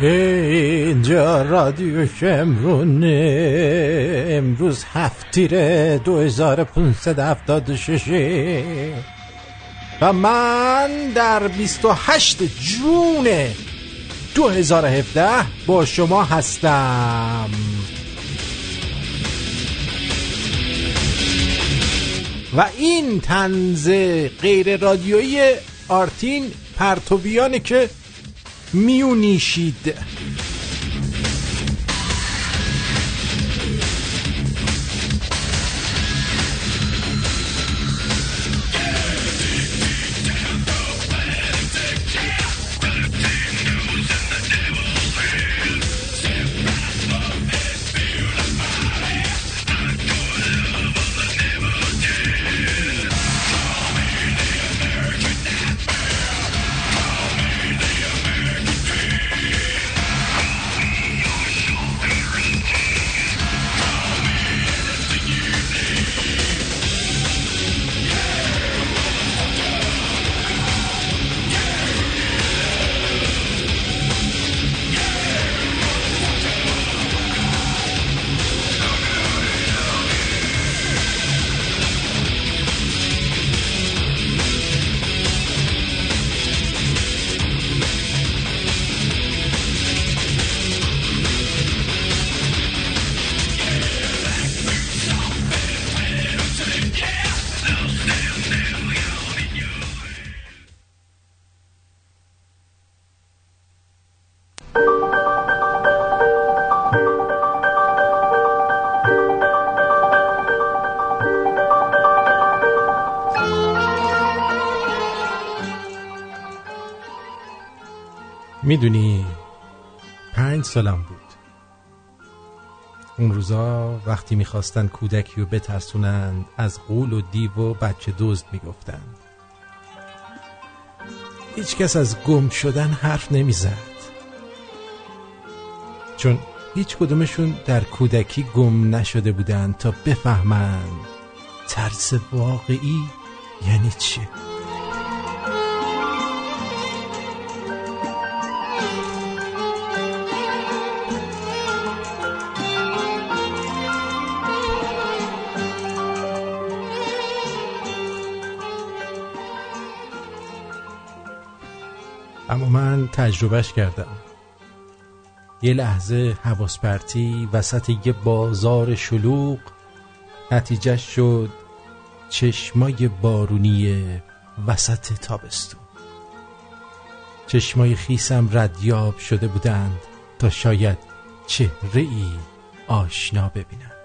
اینجا رادیو شمرونه امروز پونسد هفتاد ششه و من در بیست و هشت جون دو هزار هفته با شما هستم. و این تنز غیر رادیویی آرتین پرتویانه که میونیشید. می‌دونی پنج سالم بود. اون روزا وقتی می‌خواستن کودکی رو بترسونند از قول و دیو و بچه دزد می‌گفتند. هیچ کس از گم شدن حرف نمی‌زد. چون هیچ کدومشون در کودکی گم نشده بودند تا بفهمند ترس واقعی یعنی چه تجربهش کردم. یه لحظه حواس پرتی وسط یه بازار شلوغ نتیجه شد چشمای بارونی وسط تابستون. چشمای خیسم ردیاب شده بودند تا شاید چهره ای آشنا ببینم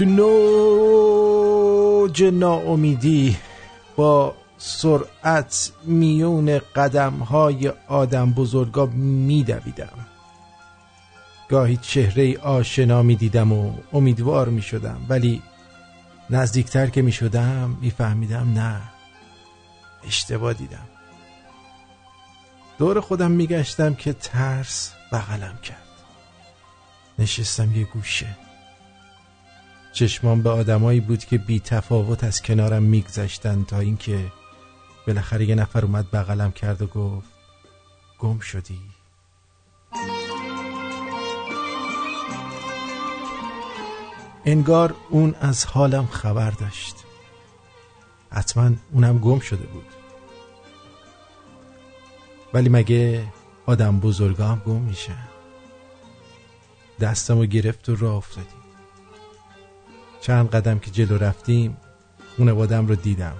تو نوج ناامیدی با سرعت میون قدم های آدم بزرگا میدویدم. گاهی چهره آشنا می‌دیدم و امیدوار می‌شدم ولی نزدیکتر که می‌شدم میفهمیدم نه اشتباه دیدم. دور خودم میگشتم که ترس بغلم کرد. نشستم یه گوشه. چشمان به آدمایی بود که بی تفاوت از کنارم میگذشتن تا اینکه بالاخره یه نفر اومد بغلم کرد و گفت گم شدی. انگار اون از حالم خبر داشت. حتما اونم گم شده بود. ولی مگه آدم بزرگا گم میشن دستمو گرفت و راه افتادیم. چند قدم که جلو رفتیم خونوادم رو دیدم.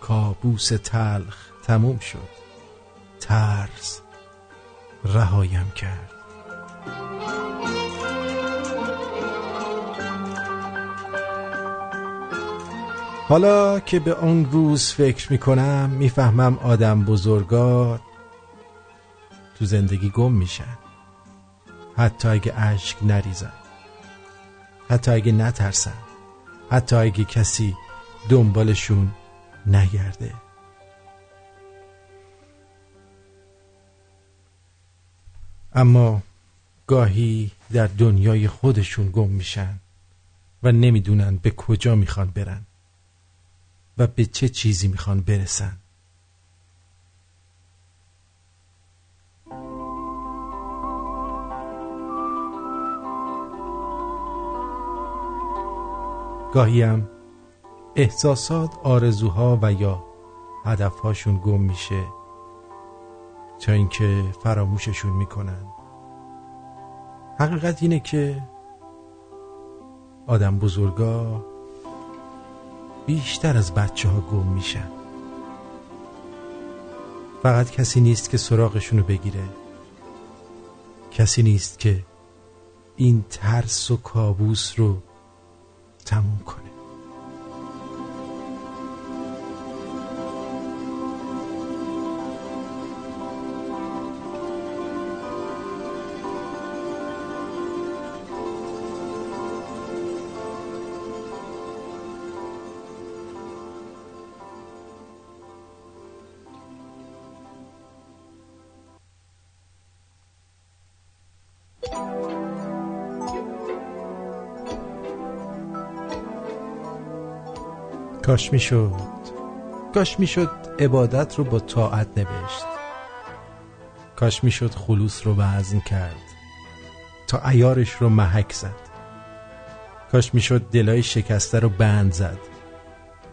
کابوس تلخ تموم شد. ترس رهایم کرد. حالا که به اون روز فکر می‌کنم می‌فهمم آدم بزرگا تو زندگی گم میشن. حتی اگه اشک نریزن. حتی اگه نترسن. حتی اگه کسی دنبالشون نگرده. اما گاهی در دنیای خودشون گم میشن و نمی‌دونن به کجا می‌خوان برن و به چه چیزی می‌خوان برسن. گاهیم احساسات آرزوها و یا هدفهاشون گم میشه تا اینکه فراموششون می‌کنن. حقیقت اینه که آدم بزرگا بیشتر از بچه ها گم میشن. فقط کسی نیست که سراغشونو بگیره. کسی نیست که این ترس و کابوس رو تموم کنه کاش می‌شد. کاش می‌شد عبادت رو با طاعت نوشت. کاش می‌شد خلوص رو وزن کرد. تا ایارش رو محک زد. کاش می‌شد دلای شکسته رو بند زد.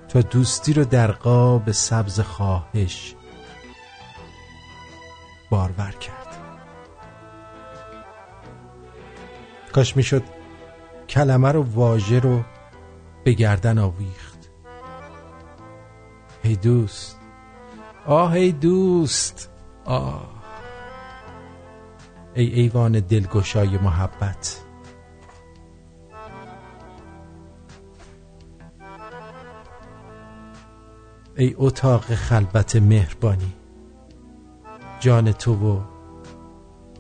تا دوستی رو در قاب سبز خواهش بارور کرد. کاش می‌شد کلمه رو واژه رو به گردن آویخت. ای دوست. آه ای دوست. آه. ای ایوان دلگشای محبت. ای اتاق خلبت مهربانی. جان تو و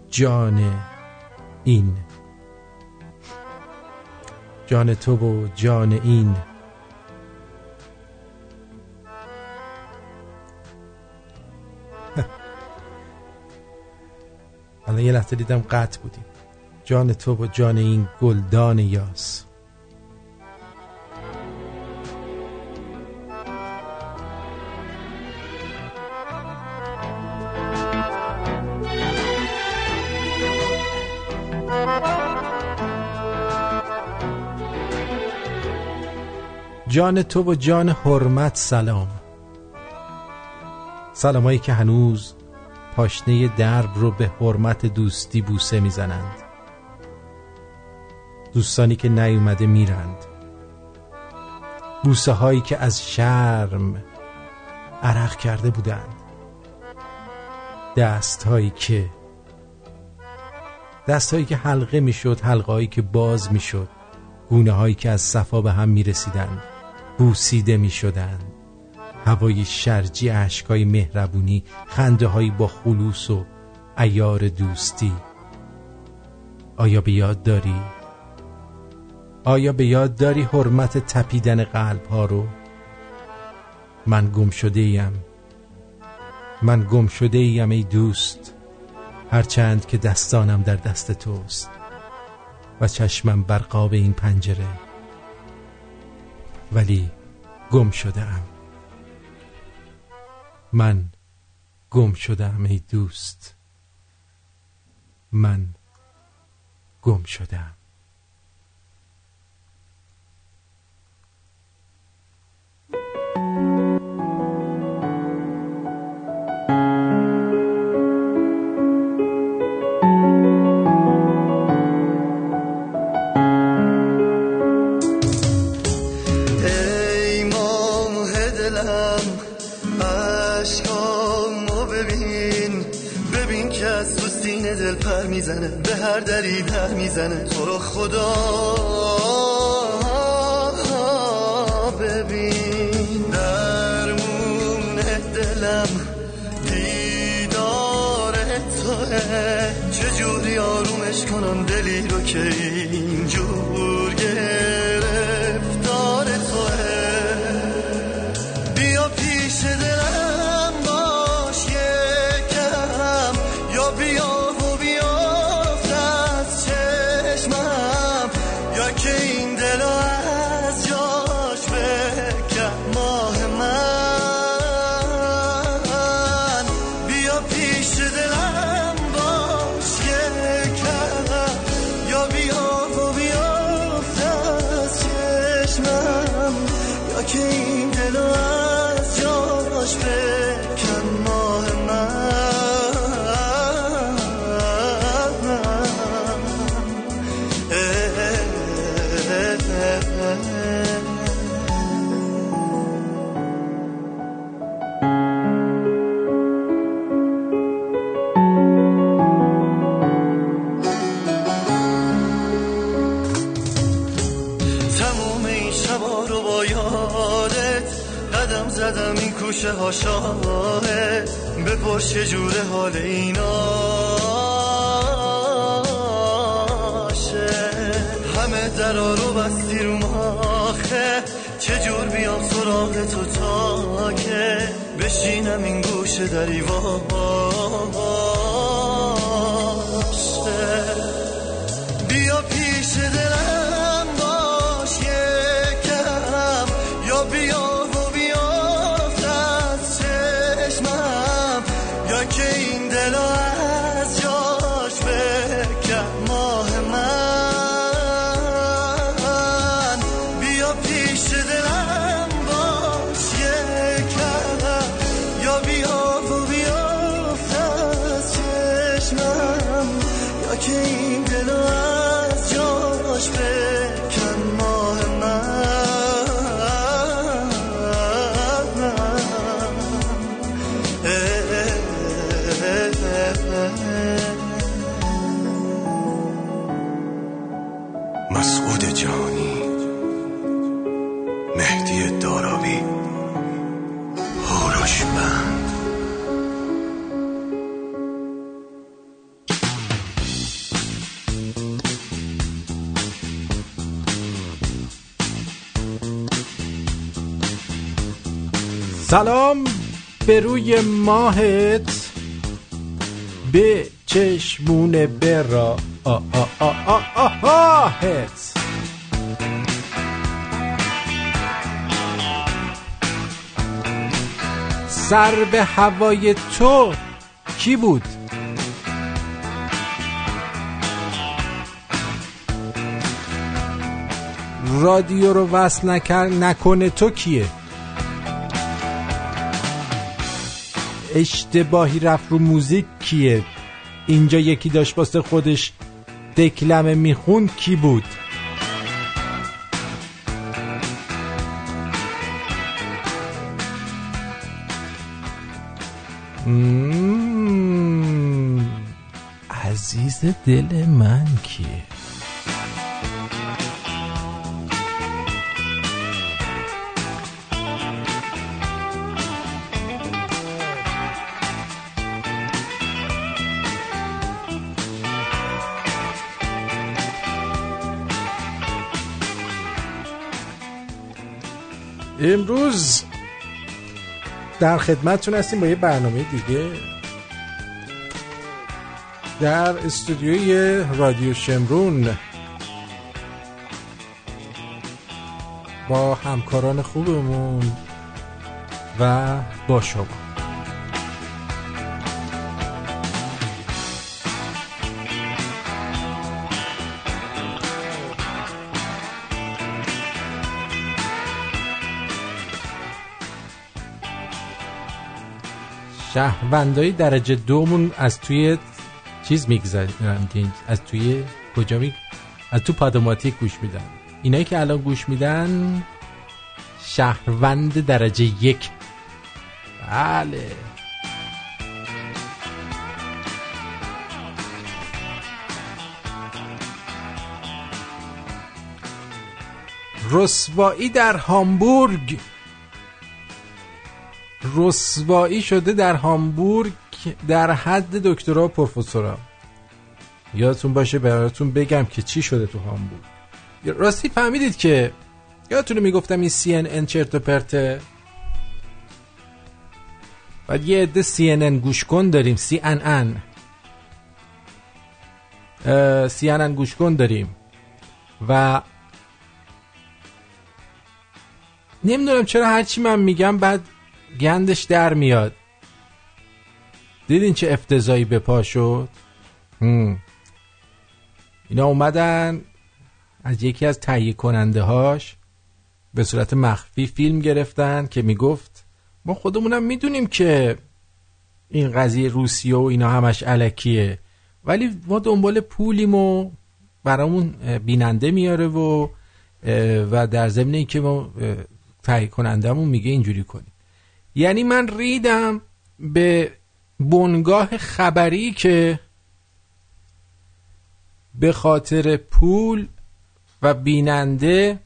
جان این. جان تو و جان این الان یه لحظه دیدم قطع بودیم. جان تو و جان این گلدان یاس. جان تو و جان حرمت سلام. سلامایی که هنوز پاشنه درب رو به حرمت دوستی بوسه می‌زنند. دوستانی که نیومده میرند. بوسه هایی که از شرم عرق کرده بودند. دست هایی که دست هایی که حلقه می‌شد حلقه هایی که باز می‌شد. گونه هایی که از صفا به هم می‌رسیدند. بوسیده می‌شدند. هوای شرجی عشقای مهربونی خنده هایی با خلوص و ایار دوستی آیا به یاد داری؟ آیا به یاد داری حرمت تپیدن قلب ها رو؟ من گم شده ایم من گم شده ایم ای دوست هرچند که دستانم در دست توست و چشمم بر قاب این پنجره ولی گم شده ام من گم شدم ای دوست. من گم شدم. می‌زنه به هر دری در می‌زنه. تو رو خدا. ببین درمون دلم دیدار توه. چجوری آرومش کنم؟ دلی رو که اینجور شاهد بپرس جوره حال اینا همه درا رو بستی رو ماخه. چجور بیام سراغ تو تا که بشینم این گوشه دری سلام به روی ماهت. به چشمون برا آ آ آ آ آ آهت. سر به هوای تو کی بود؟ رادیو رو وصل نکنه تو کیه؟ اشتباهی رفت رو موزیک کیه؟ اینجا یکی داشت واسه خودش دکلمه میخون کی بود؟ مم، عزیز دل من کیه؟ امروز در خدمتتون هستیم با یه برنامه دیگه. در استودیوی رادیو شمرون با همکاران خوبمون و با شما. شهروندای درجه دومون از توی چیز می‌گذارن از توی کجا می از تو پادوماتیک گوش میدن. اینایی که الان گوش میدن شهروند درجه یک. بله. رسوایی در هامبورگ. رسوایی شده در هامبورگ در حد دکترا و پروفسورا. یادتون باشه براتون بگم که چی شده تو هامبورگ. راستی فهمیدید که یادتونه می‌گفتم این سی ان ان چرت و پرته؟ بعد یه عده سی ان ان گوش کن داریم. سی ان ان سی ان ان گوش کن داریم. و نمی‌دونم چرا هرچی من میگم بعد گندش در میاد. دیدین چه افتضایی به پا شد. اینا اومدن از یکی از تهیه کننده هاش به صورت مخفی فیلم گرفتن که می‌گفت ما خودمونم می‌دونیم که این قضیه روسیه و اینا همش علکیه ولی ما دنبال پولیم و برامون بیننده میاره و و در ضمن اینکه ما تهیه کنندهمون میگه اینجوری کنیم. یعنی من ریدم به بنگاه خبری که به خاطر پول و بیننده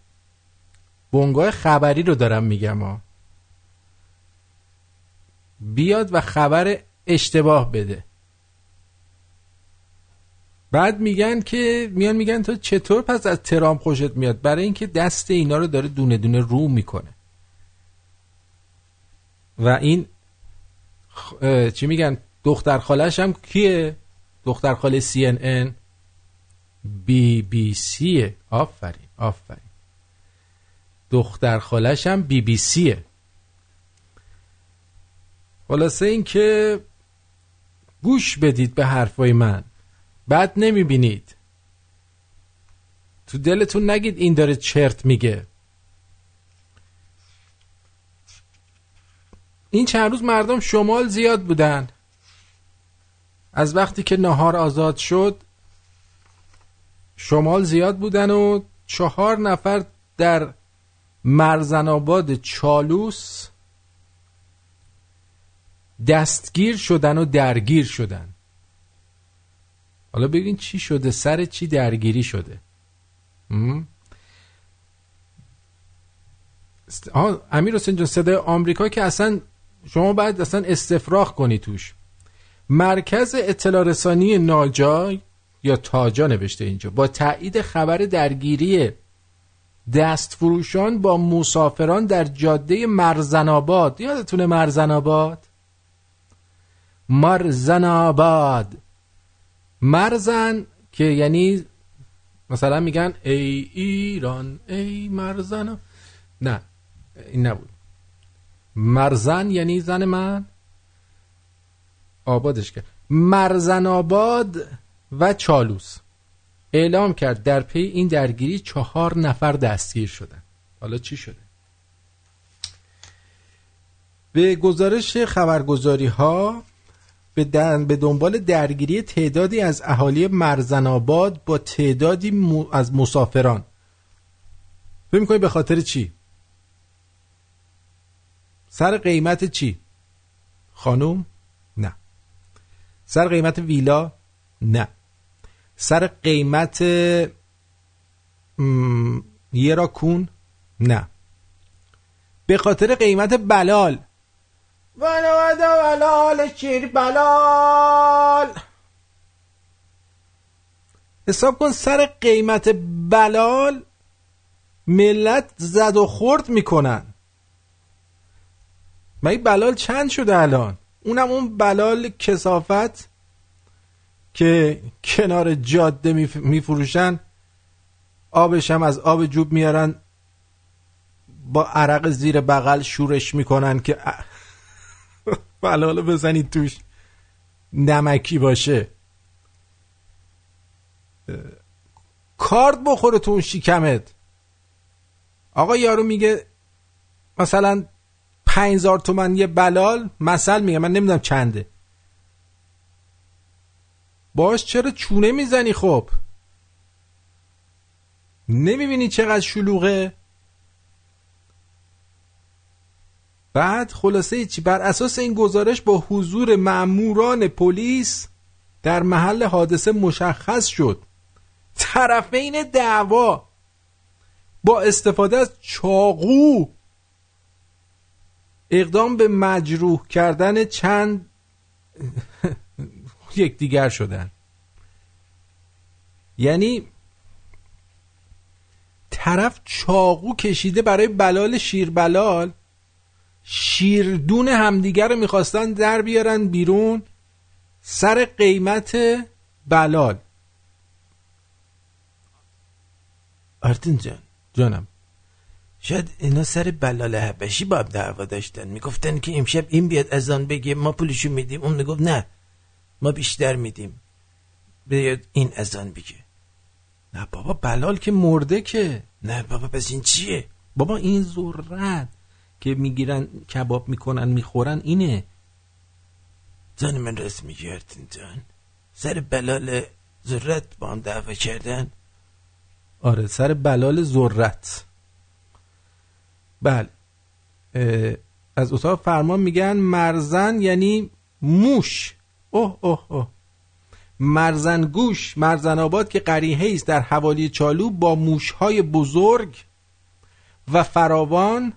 بنگاه خبری رو دارم میگم ها. بیاد و خبر اشتباه بده. بعد میگن که میان میگن تو چطور پس از ترامپ خوشت میاد؟ برای اینکه دست اینا رو داره دونه دونه رو می‌کنه. و این چی میگن؟ دختر خالش هم کیه؟ دختر خاله سی ان ان بی بی سیه آفرین آفرین. دختر خالش هم بی بی سیه خلاصه این که گوش بدید به حرفای من. بعد نمی‌بینید. تو دلتون نگید این داره چرت میگه. این چند روز مردم شمال زیاد بودن. از وقتی که نهار آزاد شد شمال زیاد بودن و چهار نفر در مرزن چالوس دستگیر شدن و درگیر شدن. حالا ببین چی شده سر چی درگیری شده. امیر حسین جان صدای آمریکا که اصلا شما باید اصلا استفراغ کنی توش. مرکز اطلاع رسانی ناجا یا تاجا نوشته اینجا. با تایید خبر درگیری دست فروشان با مسافران در جاده مرزناباد یادتونه مرزناباد مرزناباد مرزن که یعنی مثلا میگن ای ایران ای مرزن نه این نبود. مرزن یعنی زن من؟ آبادش کرد. مرزن آباد و چالوس. اعلام کرد در پی این درگیری چهار نفر دستگیر شدن. حالا چی شده؟ به گزارش خبرگزاری ها به, به دنبال درگیری تعدادی از اهالی مرزناباد با تعدادی از مسافران. فکر می‌کنی به خاطر چی؟ سر قیمت چی؟ خانوم؟ نه. سر قیمت ویلا؟ نه. سر قیمت یه را کون؟ نه. به خاطر قیمت بلال. ولد بلال چیر بلال. حساب کن سر قیمت بلال ملت زد و خورد می‌کنن. مگه بلال چند شده الان؟ اونم اون بلال کسافت که کنار جاده میفروشن آبش هم از آب جوب میارن با عرق زیر بغل شورش می‌کنن که بلالو بزنید توش نمکی باشه. کارد بخوره تو اون شیکمت آقا یارو میگه مثلا پنجزار تومن یه بلال مثل میگه. من نمی‌دونم چنده. باش چرا چونه می‌زنی خب؟ نمی‌بینی چقدر شلوغه؟ بعد خلاصه چی؟ بر اساس این گزارش با حضور ماموران پلیس در محل حادثه مشخص شد. طرفین دعوا با استفاده از چاقو اقدام به مجروح کردن چند یکدیگر شدن. یعنی طرف چاقو کشیده برای بلال شیر بلال شیردون همدیگر رو می‌خواستن در بیارن بیرون سر قیمت بلال. آرتین جان. جانم. شاید اینا سر بلال حبشی با دعوا داشتن. می‌گفتن که امشب این بیاد از آن بگه ما پولشو میدیم. اون می‌گفت نه ما بیشتر میدیم. بیاد این از آن بگه. نه بابا بلال که مرده که. نه بابا پس این چیه؟ بابا این ذرت که می‌گیرن کباب می‌کنن می‌خورن اینه. جان من راست میگردین جان. سر بلال ذرت با هم دعوا کردن. آره سر بلال ذرت. بله. از اتاق فرمان میگن مرزن یعنی موش. اوه اوه اوه. مرزنگوش مرزن آباد که قریه است در حوالی چالو با موشهای بزرگ و فراوان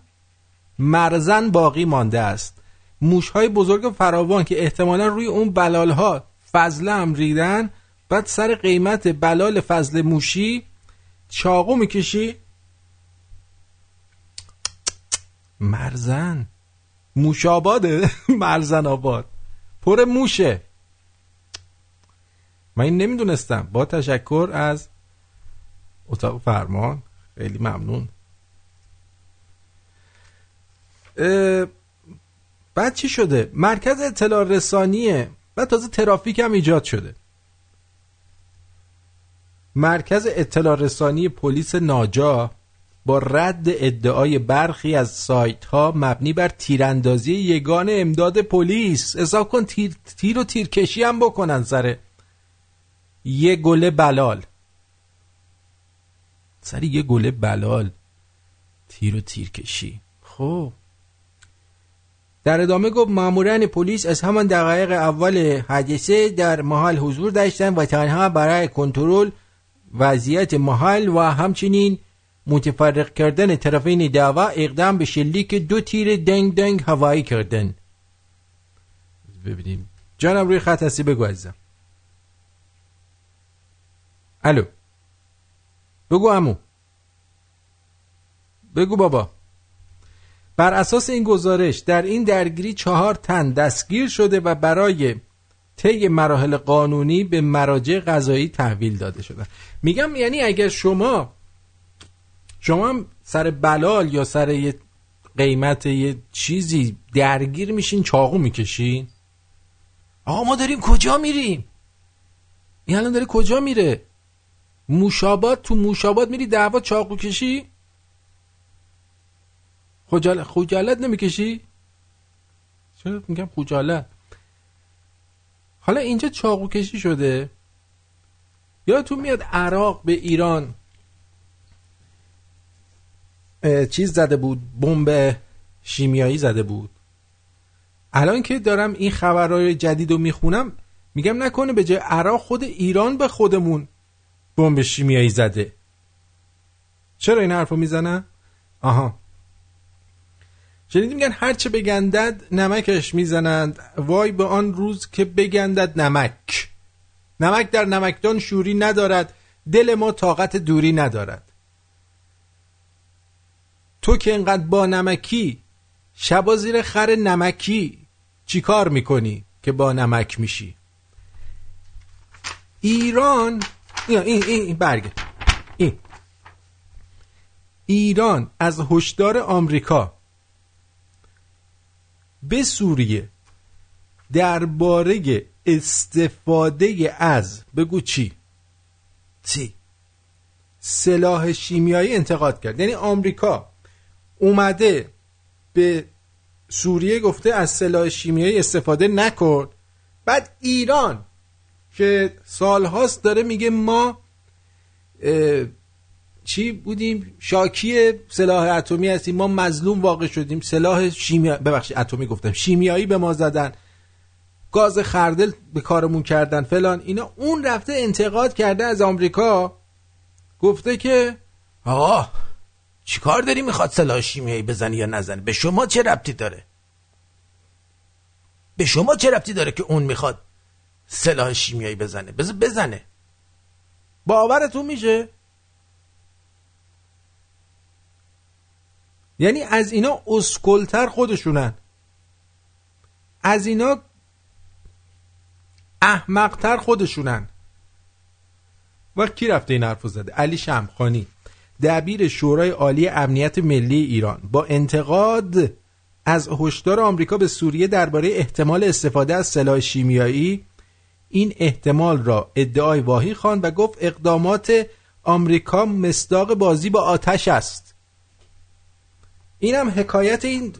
مرزن باقی مانده است. موش های بزرگ فراوان که احتمالا روی اون بلال ها فضله هم ریدن بعد سر قیمت بلال فضل موشی چاقو می‌کشی مرزن. موشاباده مرزن آباد. پر موشه. من این نمی‌دونستم. با تشکر از اتاق فرمان. خیلی ممنون. بعد چی شده؟ مرکز اطلاع رسانیه. بعد تازه ترافیک هم ایجاد شده. مرکز اطلاع رسانی پلیس ناجا. با رد ادعای برخی از سایت ها مبنی بر تیراندازی یگان امداد پلیس. حساب کن تیر, تیر و تیرکشی هم بکنن سر یه گله بلال. سر یه گله بلال. تیر و تیرکشی. خب. در ادامه گفت ماموران پلیس از همان دقایق اول حادثه در محل حضور داشتند و تنها برای کنترل وضعیت محل و همچنین متفرق کردن طرفین دعوا اقدام به شلیک دو تیر دنگ دنگ هوایی کردن. ببینیم. جانم روی خط هستی بگو عزیزم. الو. بگو امو بگو بابا. بر اساس این گزارش در این درگیری چهار تن دستگیر شده و برای طی مراحل قانونی به مراجع قضایی تحویل داده شده میگم یعنی اگر شما شما سر بلال یا سر یه قیمت یه چیزی درگیر میشین چاقو می‌کشین؟ آقا ما داریم کجا میریم؟ این الان داره کجا میره؟ موشابات تو موشابات میری دعوا چاقو کشی؟ خجالت خجالت نمی‌کشی؟ چرا میگم خجالت؟ حالا اینجا چاقو کشی شده؟ یا تو میاد عراق به ایران چیز زده بود؟ بمب شیمیایی زده بود. الان که دارم این خبرهای جدید رو می‌خونم میگم نکنه به جای عراق خود ایران به خودمون بمب شیمیایی زده. چرا این حرفو می‌زنن؟ آها. شنیدی میگن هرچه بگندد نمکش می‌زنند. وای به آن روز که بگندد نمک. نمک در نمکدان شوری ندارد. دل ما طاقت دوری ندارد. تو که انقدر با نمکی شبا زیر خر نمکی چی کار می‌کنی که با نمک میشی؟ ایران این این این برگه. این. ایران از هشدار آمریکا به سوریه درباره استفاده از بگو چی؟ چی؟ سلاح شیمیایی انتقاد کرد. یعنی آمریکا اومده به سوریه گفته از سلاح شیمیایی استفاده نکن بعد ایران که سالهاست داره میگه ما چی بودیم؟ شاکی سلاح اتمی هستیم. ما مظلوم واقع شدیم. سلاح شیمیایی ببخشید اتمی گفتم. شیمیایی به ما زدن. گاز خردل به کارمون کردن فلان. اینا اون رفته انتقاد کرده از آمریکا. گفته که آقا چیکار داری می‌خواد سلاح شیمیایی بزنی یا نزنی؟ به شما چه ربطی داره؟ به شما چه ربطی داره که اون می‌خواد سلاح شیمیایی بزنه؟ بزن بزنه. باورتون میشه؟ یعنی از اینا اسکلتر خودشونن. از اینا احمقتر خودشونن. و کی رفته این حرف زده؟ علی شمخانی. دبیر شورای عالی امنیت ملی ایران. با انتقاد از هشدار آمریکا به سوریه درباره احتمال استفاده از سلاح شیمیایی این احتمال را ادعای واهی خواند و گفت اقدامات آمریکا مصداق بازی با آتش است. اینم حکایت این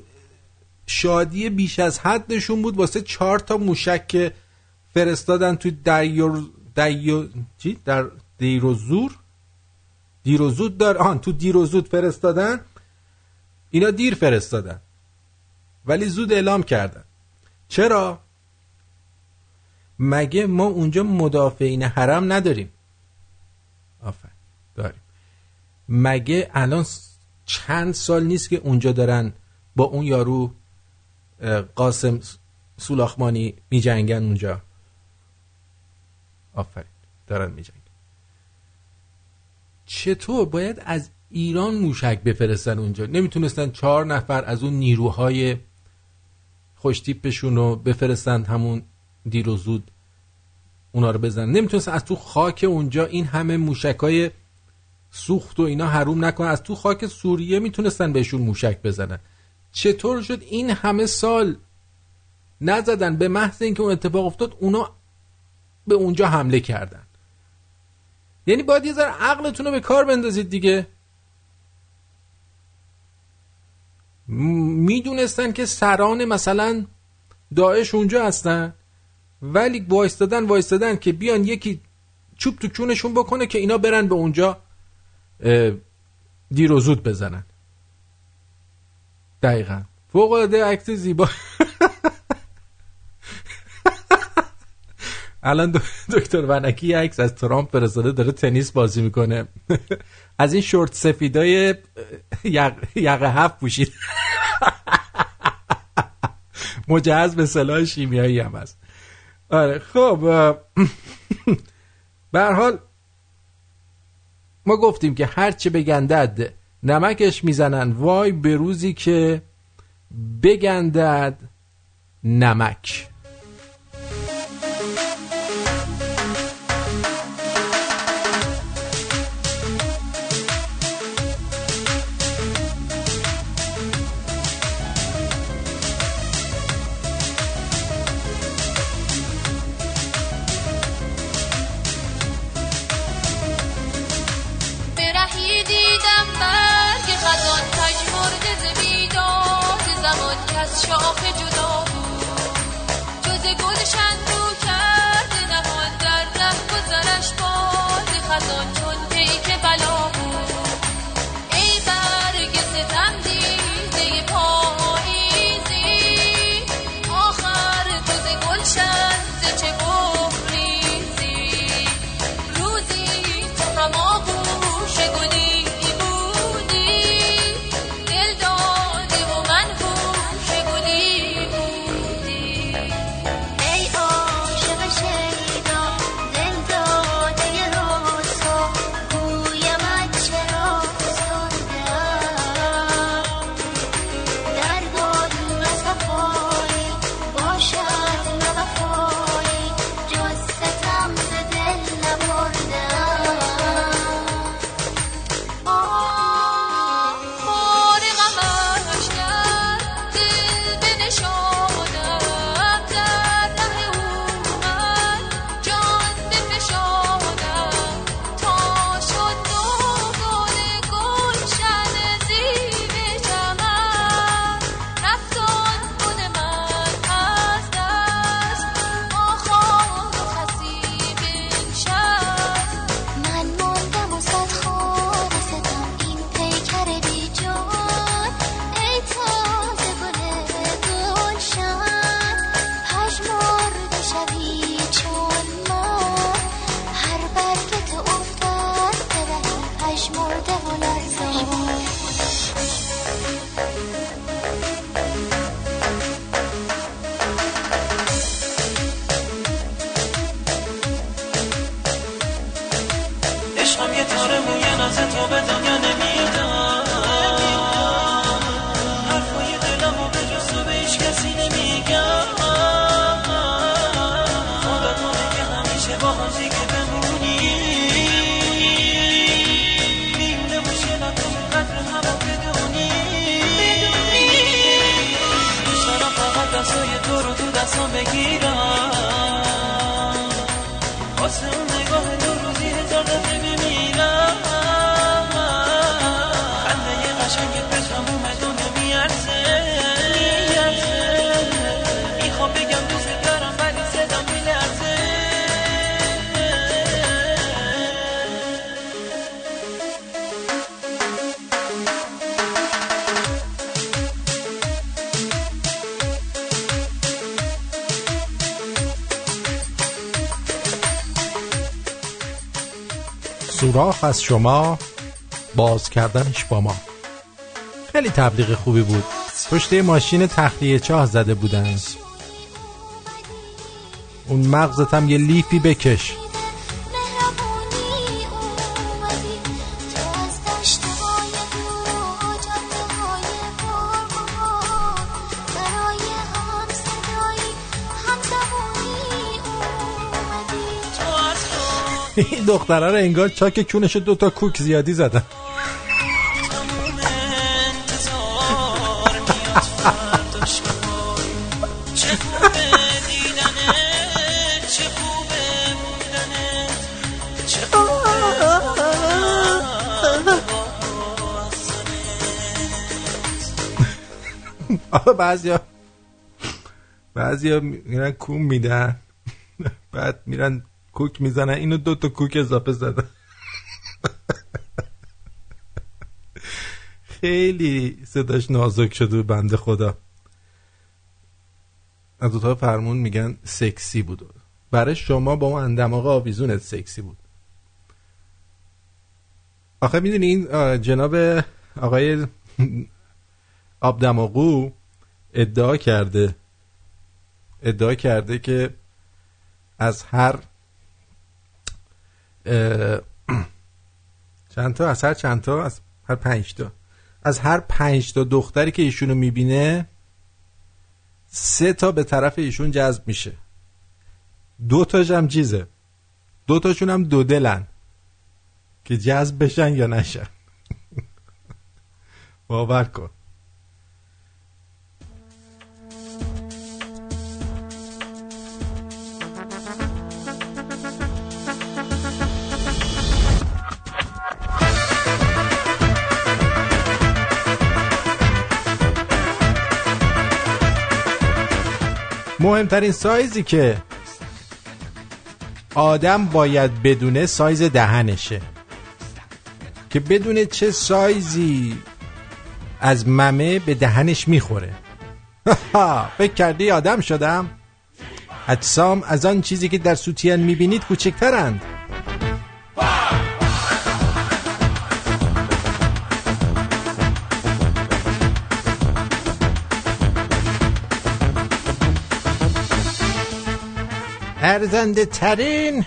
شادی بیش از حد نشون بود. واسه چهار تا موشک فرستادن تو دیر دیر در دیر و زور دیر و زود دار آن تو دیر و زود فرستادن اینا دیر فرستادن. ولی زود اعلام کردن. چرا؟ مگه ما اونجا مدافعین حرم نداریم؟ آفر داریم. مگه الان چند سال نیست که اونجا دارن با اون یارو قاسم سولاخمانی می جنگن اونجا؟ آفرین. دارن می جنگن. چطور باید از ایران موشک بفرستن اونجا؟ نمی‌تونستن چهار نفر از اون نیروهای خوشتیپشون رو بفرستن همون دیر و زود اونا رو بزنن. نمی‌تونستن از تو خاک اونجا این همه موشک های سوخت و اینا حروم نکنن. از تو خاک سوریه می‌تونستن بهشون موشک بزنن. چطور شد این همه سال نزدن؟ به محض اینکه اون اتفاق افتاد اونا به اونجا حمله کردن. یعنی باید یه ذره عقلتون رو به کار بندازید دیگه. می‌دونستن که سران مثلا داعش اونجا هستن ولی وایستادن وایستادن که بیان یکی چوب تو چونشون بکنه که اینا برن به اونجا دیر بزنن. دقیقا. فوق العاده عکس زیبا. الان دکتر ونکی عکس از ترامپ فرستاده داره تنیس بازی می‌کنه. از این شورت سفیدای یقه هفت پوشید. مجهز به سلاح شیمیایی هم هست. آره خب به حال ما گفتیم که هرچه بگندد نمکش می‌زنن. وای به روزی که بگندد نمک. سوراخ از شما باز کردنش با ما. خیلی تبلیغ خوبی بود. پشت ماشین تخلیه چاه زده بودن. اون مغزت هم یه لیفی بکش. دختره رو انگار چاک کونش دو تا کوک زیادی زدن. آقا بعضیا بعضیا میرن کوم میدن بعد میرن کوک می‌زنن اینو دو تا کوک اضافه زدن خیلی صداش نازک شده بنده خدا. از اتاق فرمون میگن سکسی بود. برای شما با اون اندماغ آویزونت سکسی بود. آخه می‌دونی این جناب آقای آبدماغو ادعا کرده ادعا کرده که از هر چند تا؟ از هر چند تا؟ از هر پنج تا. از هر پنج تا دختری که ایشونو می‌بینه سه تا به طرف ایشون جذب میشه. دو تاش هم چیزه. دو تاشون هم دو دلن که جذب بشن یا نشن. باور کن. مهمترین سایزی که آدم باید بدونه سایز دهنشه. که بدونه چه سایزی از ممه به دهنش می‌خوره. فکر کردی آدم شدم؟ اجسام از آن چیزی که در سوتین می‌بینید کوچکترند. ارزنده ترین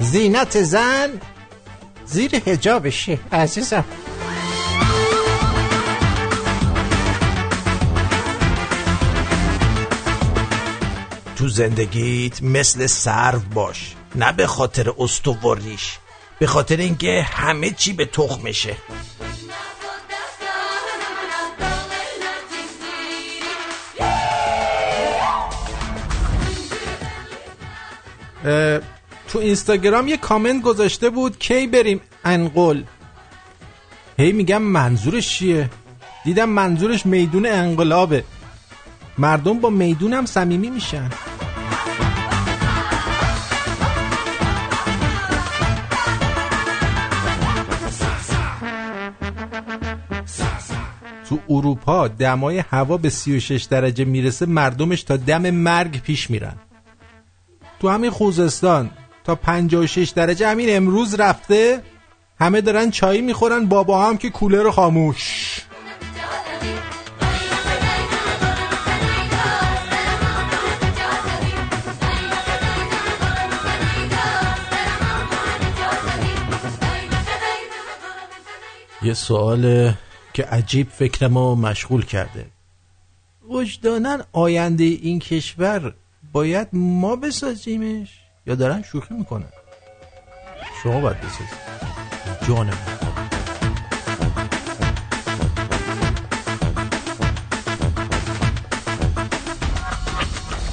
زینت زن زیر هجابشه عزیزم. تو زندگیت مثل سرو باش نه به خاطر استواریش به خاطر اینکه همه چی به تخمشه. تو اینستاگرام یه کامنت گذاشته بود کی بریم انقل. هی میگم منظورش چیه؟ دیدم منظورش میدون انقلابه. مردم با میدون هم صمیمی میشن. تو اروپا دمای هوا به 36 درجه می‌رسه مردمش تا دم مرگ پیش میرن. تو همین خوزستان تا 56 درجه همین امروز رفته همه دارن چای می‌خورن بابا هم که کولر خاموش. یه سوال که عجیب فکرمو مشغول کرده. وجدانن آینده این کشور باید ما بسازیمش؟ یا دارن شوخی می‌کنن؟ شما باید بسازید. جان من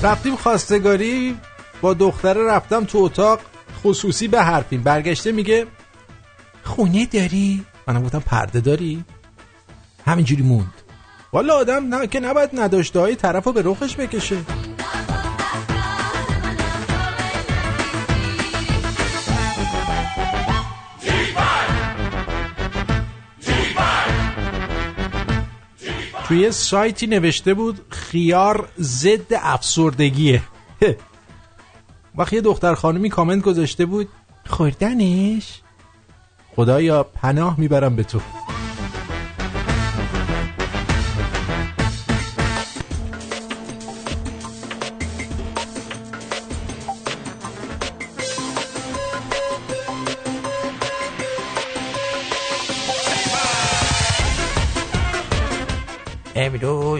رفتیم خواستگاری با دختره رفتم تو اتاق خصوصی به حرفیم. برگشته میگه خونه داری؟ منم گفتم پرده داری؟ همینجوری موند. والا آدم نه که نباید نداشته های طرف رو به رخش بکشه. توی سایتی نوشته بود خیار ضد افسردگیه. وقت یه دختر خانمی کامنت گذاشته بود خوردنش؟ خدایا پناه می‌برم به تو.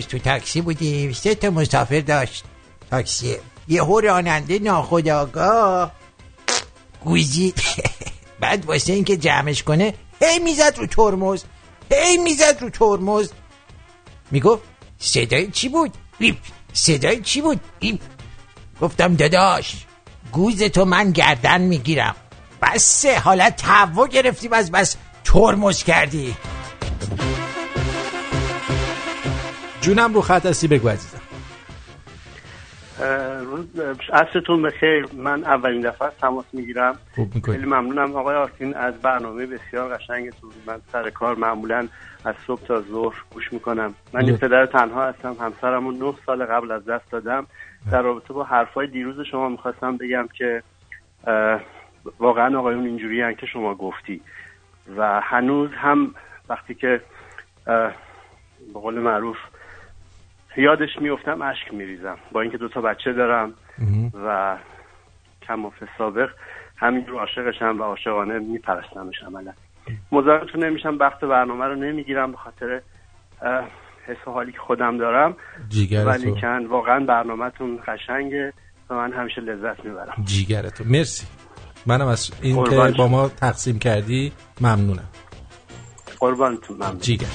امروز تو تاکسی بودیم سه تا مسافر داشت. تاکسی. یه راننده ناخداگاه گوزید بعد واسه اینکه جمعش کنه هی می‌زد رو ترمز. هی می‌زد رو ترمز. می‌گفت صدای چی بود؟ صدای چی بود؟ گفتم داداش گوز تو من گردن می‌گیرم. بسه حالت تهوع گرفتیم از بس ترمز کردی. جونم رو خط هستی بگو عزیزم. عصرتون بخیر. من اولین دفعه تماس می‌گیرم. خیلی ممنونم. آقای آرتین از برنامه بسیار قشنگتون. من سر کار معمولا از صبح تا ظهر گوش می‌کنم. من یه پدر تنها هستم. همسرم رو نه سال قبل از دست دادم. در رابطه با حرفای دیروز شما می‌خواستم بگم که واقعا آقایون اینجوری که شما گفتی. و هنوز هم وقتی که به قول معروف یادش میفتم اشک میریزم. با اینکه دو تا بچه دارم و کم و سابق همین رو عاشقشم و عاشقانه میپرستمش عملا. مزاحمتون نمیشم وقت برنامه رو نمی‌گیرم به خاطر حس و حالی که خودم دارم. ولی کن واقعا برنامهتون قشنگه. و من همیشه لذت می‌برم. جیگر تو مرسی. منم از این که با ما تقسیم کردی ممنونم. قربانتون ممنون. جیگر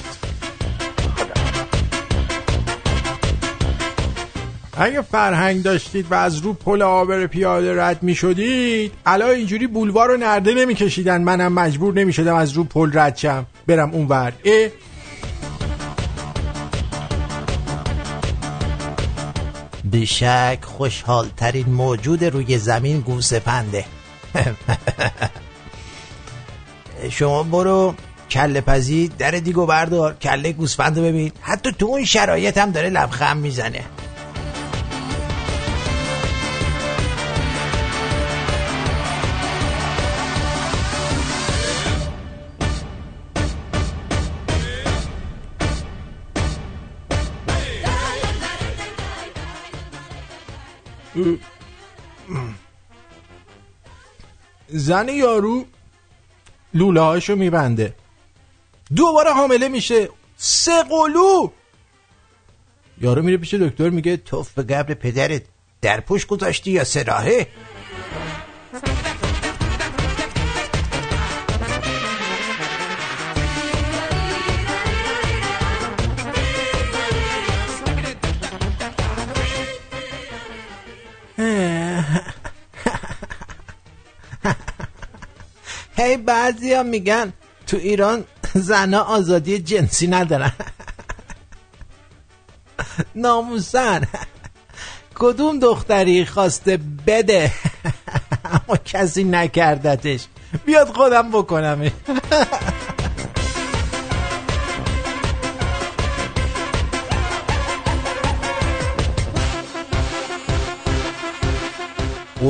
اگه فرهنگ داشتید و از رو پل آبر پیاده رد می شدید الان اینجوری بولوار رو نرده نمی کشیدن منم مجبور نمی شدم از رو پل رد شم. برم اون ور. اه بیشک خوشحال ترین موجود روی زمین گوسفنده شما برو کله پزی در دیگو بردار. کله گوسفند ببین. حتی تو اون شرایط هم داره لبخند می‌زنه. زن یارو لوله هاشو میبنده. دوباره حامله میشه. سه قلو! یارو میره پیش دکتر میگه توف به قبر پدرت. در پشت گذاشتی یا سراحه؟ هی بعضی ها میگن تو ایران زنها آزادی جنسی ندارن. ناموسن. کدوم دختری خواسته بده؟ اما کسی نکردتش. بیاد خودم بکنم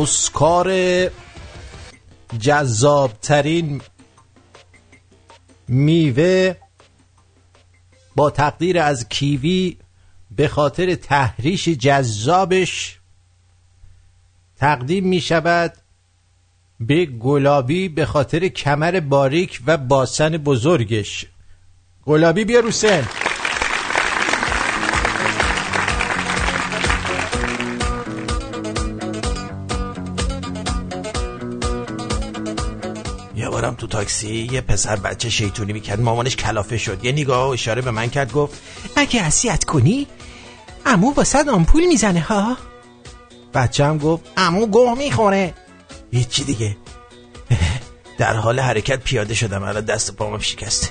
اسکار جذابترین میوه با تقدیر از کیوی به خاطر تحریش جذابش تقدیم می شود به گلابی به خاطر کمر باریک و باسن بزرگش. گلابی بیا رو سن. بارم تو تاکسی یه پسر بچه شیطونی می‌کرد مامانش کلافه شد. یه نگاه و اشاره به من کرد گفت اگه اصیت کنی امو واسه آمپول می‌زنه ها؟ بچه هم گفت امو گوه می‌خوره. هیچی دیگه. در حال حرکت پیاده شدم الان دست پامم شکسته.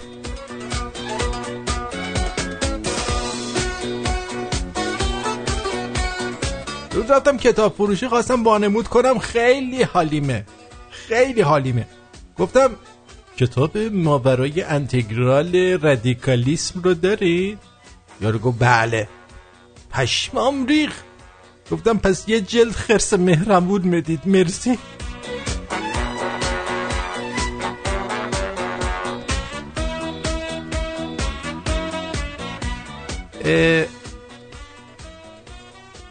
روز رفتم کتاب فروشی خواستم بانمود کنم. خیلی حالیمه. خیلی حالیمه. گفتم کتاب ماورای انتگرال رادیکالیسم رو دارید یارو گفت بله. پشمام ریخ. گفتم پس یه جلد خرس مهرمود مدید. مرسی.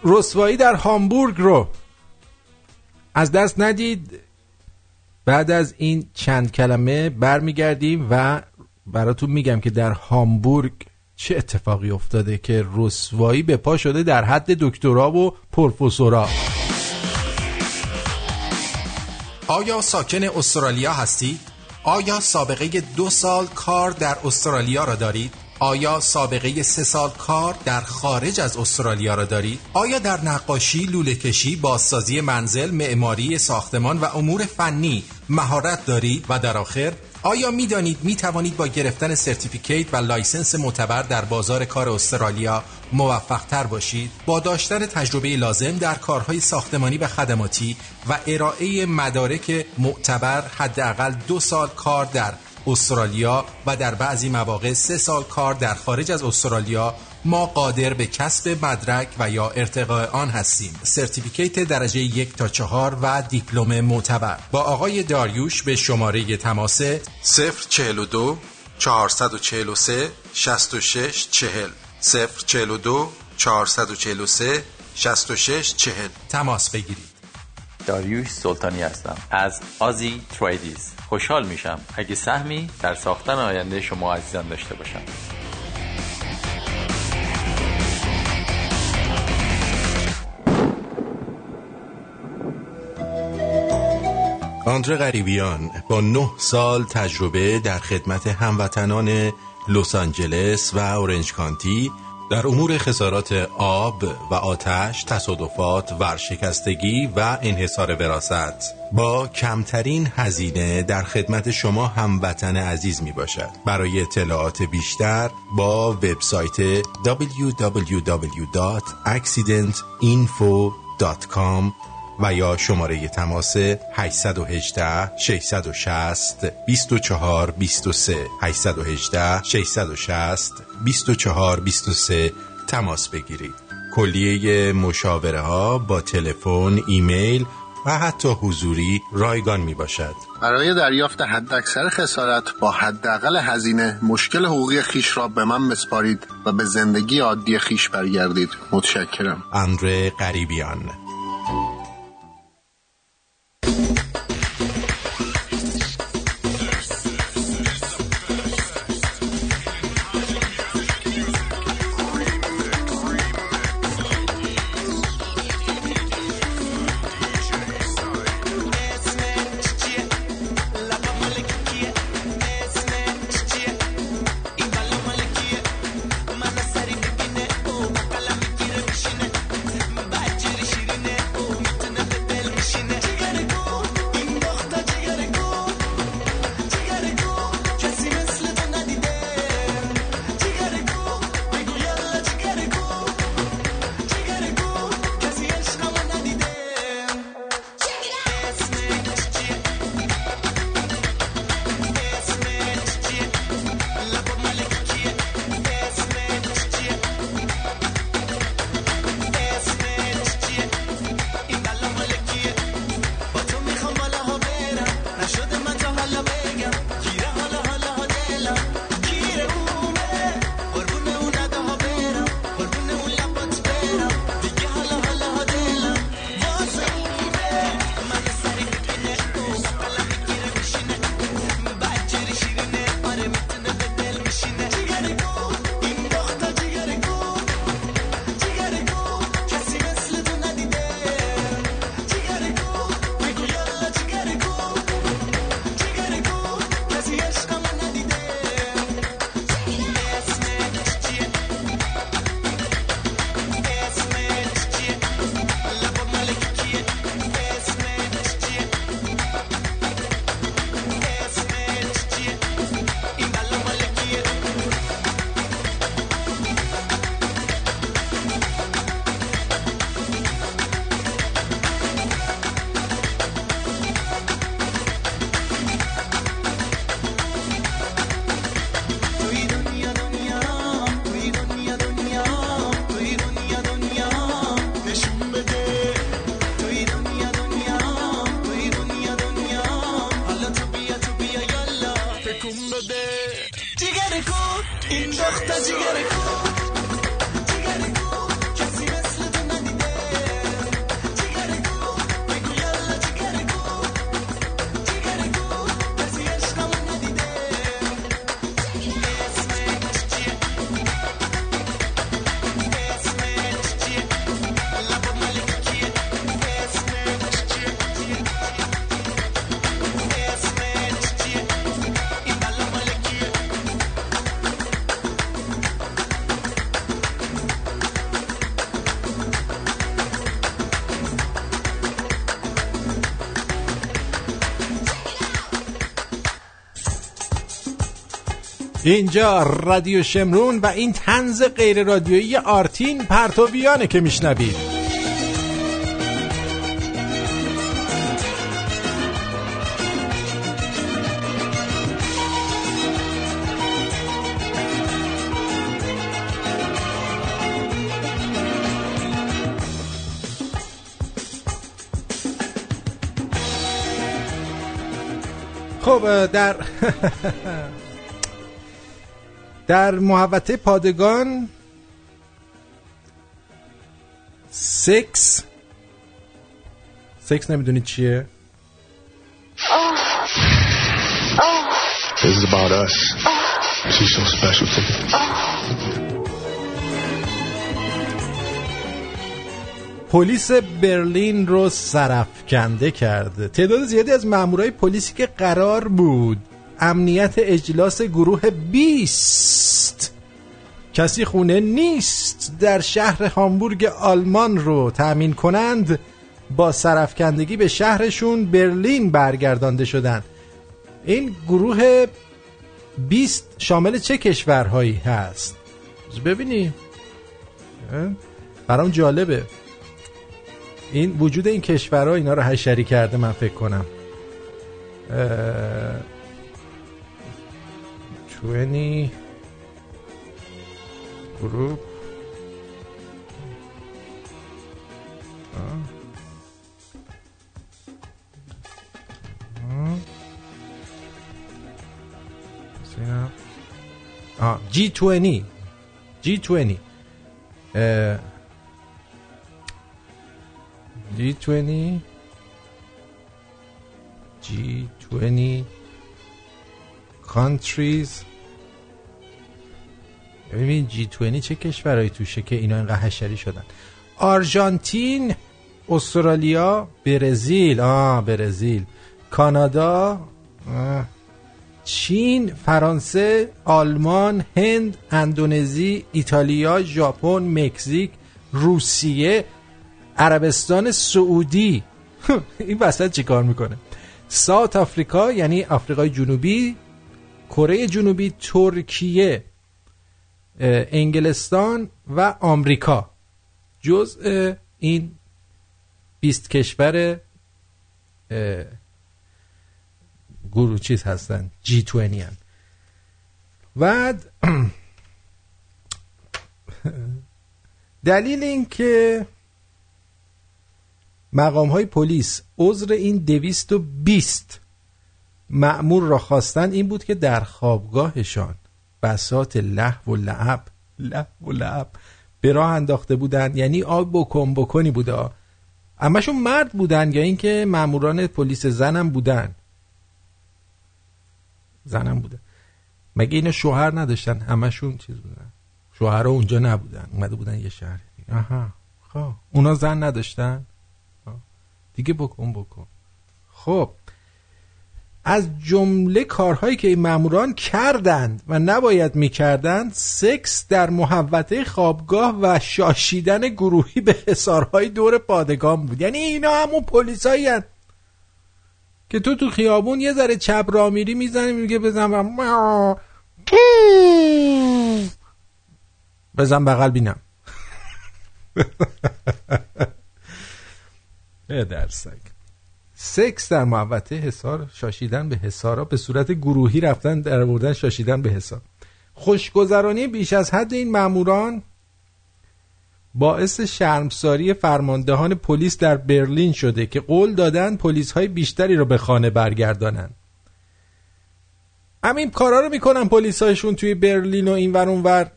رسوایی در هامبورگ رو از دست ندید. بعد از این چند کلمه برمیگردیم و براتون میگم که در هامبورگ چه اتفاقی افتاده که رسوایی به پا شده در حد دکترا و پروفسورا آیا ساکن استرالیا هستید؟ آیا سابقه دو سال کار در استرالیا را دارید؟ آیا سابقه سه سال کار در خارج از استرالیا را دارید؟ آیا در نقاشی، لوله کشی، بازسازی منزل، معماری ساختمان و امور فنی مهارت دارید؟ و در آخر آیا می دانید می توانید با گرفتن certificate و license معتبر در بازار کار استرالیا موفق تر باشید با داشتن تجربه لازم در کارهای ساختمانی و خدماتی و ارائه مدارک معتبر حداقل دو سال کار در استرالیا و در بعضی مواقع سه سال کار در خارج از استرالیا ما قادر به کسب مدرک و یا ارتقاء آن هستیم. سرتیفیکیت درجه یک تا چهار و دیپلم معتبر. با آقای داریوش به شماره تماس 042 443 66 40 042 443 66 40 تماس بگیرید. داریوش سلطانی هستم. از آزی تریدیز. خوشحال میشم. اگه سهمی در ساختن آینده شما عزیزان داشته باشم. آندره غریبیان با نه سال تجربه در خدمت هموطنان لس آنجلس و اورنج کانتی در امور خسارات آب و آتش، تصادفات، ورشکستگی و انحصار وراست با کمترین هزینه در خدمت شما هموطن عزیز می باشد. برای اطلاعات بیشتر با وبسایت www.accidentinfo.com و یا شماره تماس 818 660 24 23 818 660 24 23 تماس بگیرید. کلیه مشاوره ها با تلفن، ایمیل و حتی حضوری رایگان می باشد برای دریافت حداکثر خسارت با حداقل هزینه مشکل حقوقی خیش را به من بسپارید و به زندگی عادی خیش برگردید. متشکرم. اندره قریبیان. جگر این وقت جگر کو اینجا رادیو شمرون و این تنز غیر رادیویی آرتین پرتویانه که میشنوید. خب در در محوطه پادگان سکس سکس نمی‌دونید چیه This is about us. She's so special to me. پلیس برلین رو سرفکنده کرده تعداد زیادی از مامورای پلیسی که قرار بود امنیت اجلاس گروه 20 کسی خونه نیست در شهر هامبورگ آلمان رو تأمین کنند با سرفکندگی به شهرشون برلین برگردانده شدند. این گروه 20 شامل چه کشورهایی هست؟ ببینیم اه؟ برام جالبه. این وجود این کشورها اینا رو حشری کرده من فکر کنم. اه... 20 گروپ آه جی 20 جی 20 جی 20 جی 20 countries. ببین جی 20 چه کشورهایی توشه که اینا اینقدر حشری شدن. آرژانتین استرالیا برزیل. آه برزیل. کانادا. چین فرانسه آلمان هند اندونزی ایتالیا ژاپن مکزیک روسیه عربستان سعودی. این وسط چیکار می‌کنه؟ ساوت آفریقا یعنی آفریقای جنوبی کره جنوبی ترکیه. انگلستان و آمریکا جزء این 20 کشور گروه چیز هستن جی 20 هن. بعد دلیل این که مقام های پلیس عذر این دویست و بیست معمور را خواستن این بود که در خوابگاهشان بسات لحو و لعب. لحو و لعب. به راه انداخته بودن. یعنی آب بکن بکنی بوده همشون مرد بودن یا اینکه ماموران پلیس زنم بودن؟ زنم بودن. مگه اینا شوهر نداشتن؟ همشون چیز بودن. شوهر اونجا نبودن. اومده بودن یه شهر. آها. خب. اونا زن نداشتن؟ دیگه بکن بکن. خب. از جمله کارهایی که این ماموران کردند و نباید می‌کردند سکس در محوطه خوابگاه و شاشیدن گروهی به حسارهای دور پادگان بود. یعنی اینا همون پلیسایی. که تو تو خیابون یه ذره چپ را میری می‌زنی میگه بزن بزن بغل بینم. درسک سکس در محوطه حسار شاشیدن به حسارا به صورت گروهی رفتن در بردن شاشیدن به حسار خوشگذرانی بیش از حد این ماموران باعث شرمساری فرماندهان پلیس در برلین شده که قول دادن پلیس های بیشتری رو به خانه برگردانن. همین کارا رو می‌کنن پلیس هایشون توی برلین و این ور ور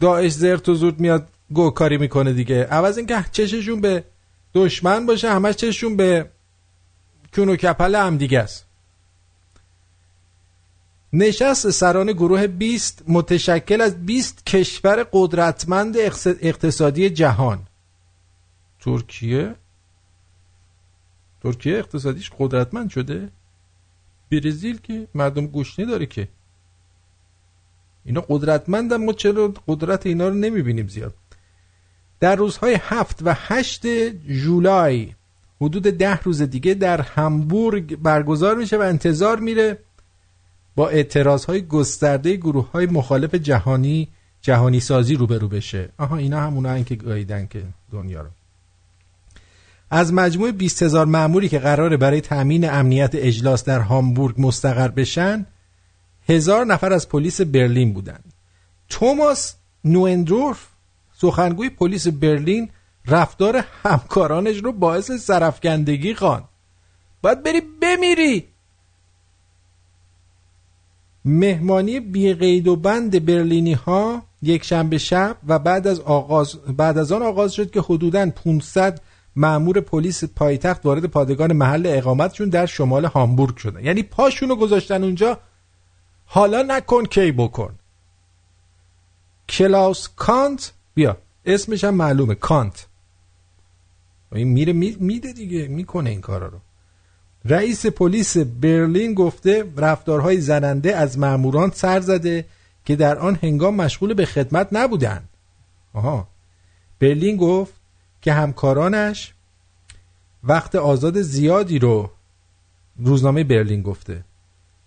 داعش زرت و زود میاد گوکاری می‌کنه دیگه. عوض اینکه چششون به دشمن باشه همش چششون به کون و کپل هم دیگه است. نشست سران گروه 20 متشکل از 20 کشور قدرتمند اقتصادی جهان. ترکیه؟ ترکیه اقتصادیش قدرتمند شده؟ برزیل که مردم گوشنه داره که. اینا قدرتمندن ما چرا قدرت اینا رو نمی‌بینیم زیاد. در روزهای هفت و هشت جولای حدود ده روز دیگه در همبورگ برگزار میشه و انتظار میره با اعتراض های گسترده گروه های مخالف جهانی جهانی سازی روبرو بشه آها اینا همونا که گاییدن که دنیا رو از مجموع 20 هزار معمولی که قراره برای تأمین امنیت اجلاس در هامبورگ مستقر بشن هزار نفر از پلیس برلین بودند. توماس نوندروف سخنگوی پلیس برلین رفتار همکارانش رو باعث سرفکندگی خوان. باید بری بمیری. مهمانی بیقید و بند برلینی ها یک شنبه شب و بعد از آغاز بعد از آن آغاز شد که حدوداً 500 مأمور پلیس پایتخت وارد پادگان محل اقامتشون در شمال هامبورگ شدن. یعنی پاشونو گذاشتن اونجا. حالا نکن کی بکن. کلاوس کانت بیا اسمش هم معلومه کانت. این میره میده دیگه می‌کنه این کارا رو. رئیس پلیس برلین گفته رفتارهای زننده از ماموران سر زده که در آن هنگام مشغول به خدمت نبودند. آها. برلین گفت که همکارانش وقت آزاد زیادی رو روزنامه برلین گفته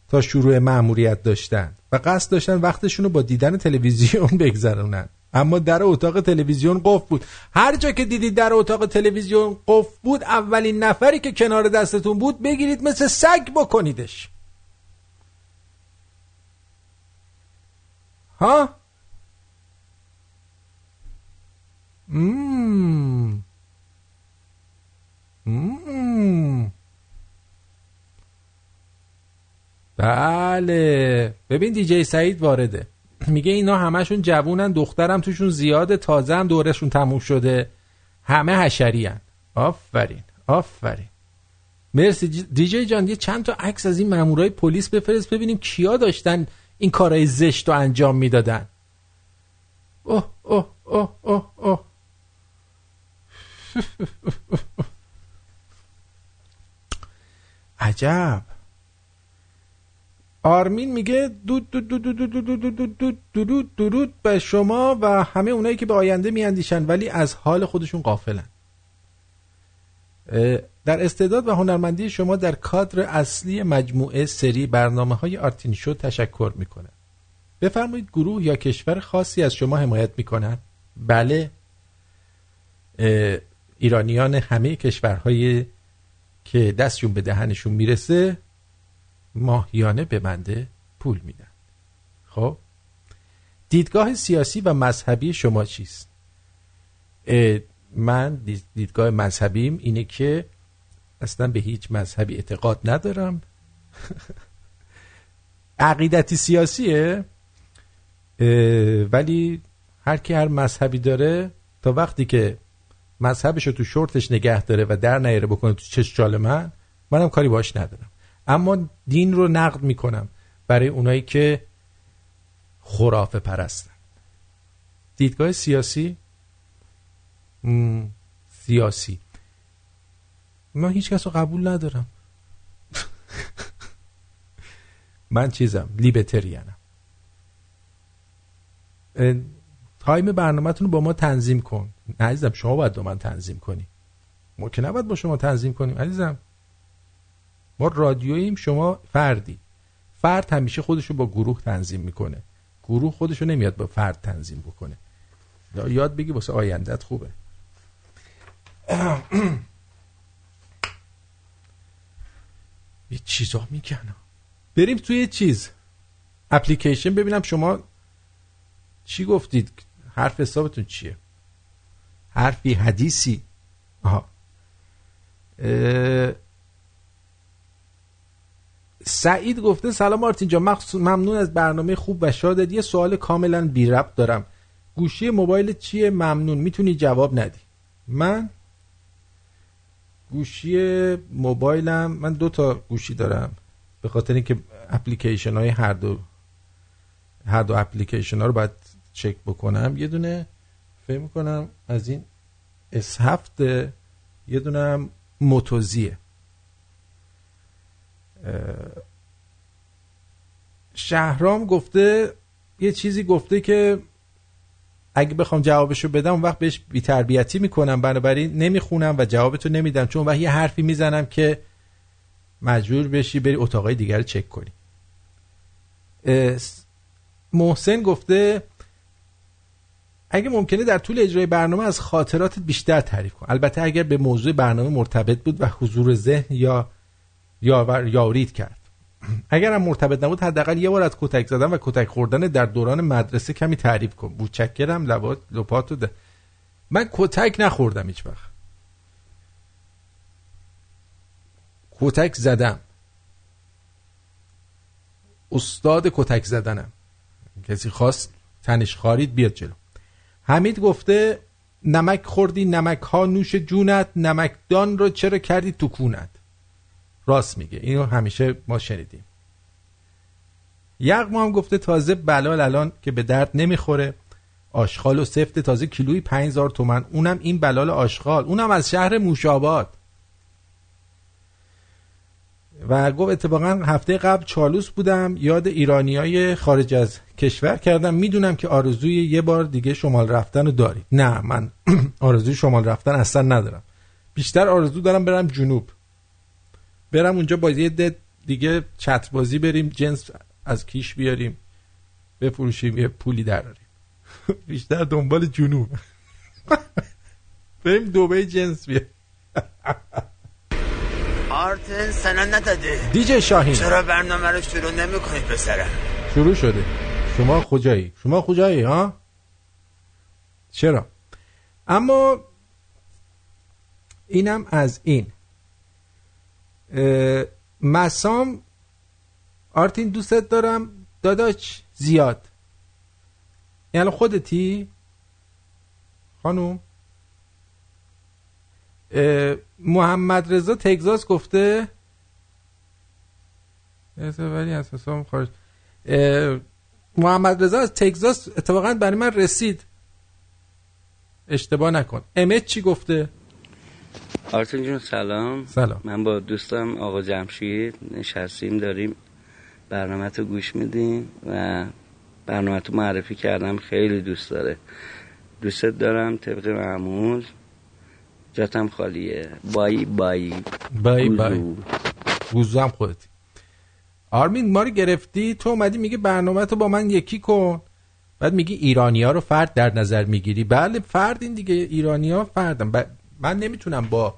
تا شروع مأموریت داشتن و قصد داشتن وقتشون رو با دیدن تلویزیون بگذرونن. اما در اتاق تلویزیون قفل بود. هر جا که دیدید در اتاق تلویزیون قفل بود اولین نفری که کنار دستتون بود بگیرید مثل سگ بکنیدش. ها؟ مم. مم. بله. ببین دیجی سعید وارده. میگه اینا همشون جوونن دخترم توشون زیاده تازه هم دورشون تموم شده. همه حشری هن. آفرین آفرین. مرسی دیجی جان یه چند تا عکس از این مامورای پلیس بفرست ببینیم کیا داشتن این کارهای زشت رو انجام می‌دادن. اوه اوه اوه اوه اوه. عجب. آرمین میگه دود دود دود دود دود دود دود دود درود درود به شما و همه اونایی که به آینده میاندیشن ولی از حال خودشون قافلن در استعداد و هنرمندی شما در کادر اصلی مجموعه سری برنامه های آرتین شو تشکر می‌کنه بفرمایید گروه یا کشور خاصی از شما حمایت می‌کنن بله ایرانیان همه کشورهای که دستشون به دهنشون می‌رسه ماهیانه به بنده پول میدن. خب؟ دیدگاه سیاسی و مذهبی شما چیست؟ من دیدگاه مذهبیم اینه که اصلا به هیچ مذهبی اعتقاد ندارم. عقیدتی سیاسیه ولی هر کی هر مذهبی داره تا وقتی که مذهبش رو تو شورتش نگه داره و در نیاره بکنه تو چشم من منم کاری باش ندارم. اما دین رو نقد می‌کنم برای اونایی که خرافه پرستن. دیدگاه سیاسی؟ سیاسی. من هیچ کس رو قبول ندارم. من چیزم لیبتریانم. تایم برنامهتون رو با ما تنظیم کن. نه عزیزم شما باید با من تنظیم کنی. ما که نباید با شما تنظیم کنیم عزیزم. ما رادیوییم شما فردی. فرد همیشه خودشو با گروه تنظیم می‌کنه. گروه خودشو نمیاد با فرد تنظیم بکنه. یاد بگی واسه آیندت خوبه. یه چیزا می‌کنم بریم توی چیز. اپلیکیشن ببینم شما چی گفتید. حرف حسابتون چیه؟ حرفی حدیثی. آها. سعید گفته سلام مارتین جان ممنون از برنامه خوب و شادت. یه سوال کاملا بی ربط دارم. گوشی موبایل چیه؟ ممنون. می‌تونی جواب ندی. من گوشی موبایلم. من دو تا گوشی دارم. به خاطر اینکه اپلیکیشن های هر دو هر دو اپلیکیشن ها رو باید چک بکنم. یه دونه فکر کنم از این اس هفت یه دونه هم موتوزیه شهرام گفته یه چیزی گفته که اگه بخوام جوابشو بدم اون وقت بهش بیتربیتی می‌کنم. بنابراین نمی‌خونم و جوابتو نمیدم چون وقت یه حرفی می‌زنم که مجبور بشی بری اتاقای دیگر چک کنی. محسن گفته اگه ممکنه در طول اجرای برنامه از خاطراتت بیشتر تعریف کن. البته اگر به موضوع برنامه مرتبط بود و حضور ذهن یا یاور یارید کرد. اگر هم مرتبط نبود حداقل یه بار از کتک زدن و کتک خوردن در دوران مدرسه کمی تعریف کن. بوچکرم لبات لپاتو ده من کتک نخوردم هیچ وقت. کتک زدم. استاد کتک زدنم. کسی خواست تنش خارید بیاد جلو. حمید گفته نمک خوردی نمک ها نوش جونت نمکدان رو چرا کردی تو کونت؟ راست میگه. اینو همیشه ما شنیدیم. یغما هم گفته تازه بلال الان که به درد نمی‌خوره. آشغال و سفت تازه کیلوی 5000 تومن. اونم این بلال آشغال اونم از شهر موشاباد. و گفت اتفاقا هفته قبل چالوس بودم. یاد ایرانی های خارج از کشور کردم. می‌دونم که آرزوی یه بار دیگه شمال رفتن رو داری نه من آرزوی شمال رفتن اصلا ندارم. بیشتر آرزو دارم برم جنوب. برم اونجا با یه ده دیگه چت بازی بریم جنس از کیش بیاریم بفروشیم یه پولی دراریم. بیشتر دنبال جنوب. بریم دوبه جنس بیاریم. آرتن سنا نداده. دیجی شاهین. چرا برنامه رو شروع نمی کنی پسرم؟ شروع شده. شما کجایی شما کجایی ها؟ چرا؟ اما اینم از این. مسام آرتین دوستت دارم. داداش زیاد. یعنی خودتی؟ خانوم. محمد رضا تگزاس گفته. ولی از حسام خارج. محمد رضا از تگزاس اتفاقا برای من رسید. اشتباه نکن. امت چی گفته؟ آرتین جون سلام. سلام. من با دوستم آقا جمشید نشستیم داریم برنامه تو گوش میدیم و برنامه تو معرفی کردم خیلی دوست داره. دوستت دارم طبق معمول. جاتم خالیه. بای بای بای. بای گوزو. هم خودتی. آرمین ما رو گرفتی؟ تو اومدی میگه برنامه تو با من یکی کن. بعد میگی ایرانی ها رو فرد در نظر می‌گیری. بله فرد این دیگه ایرانی ها فردم ب- من نمی‌تونم با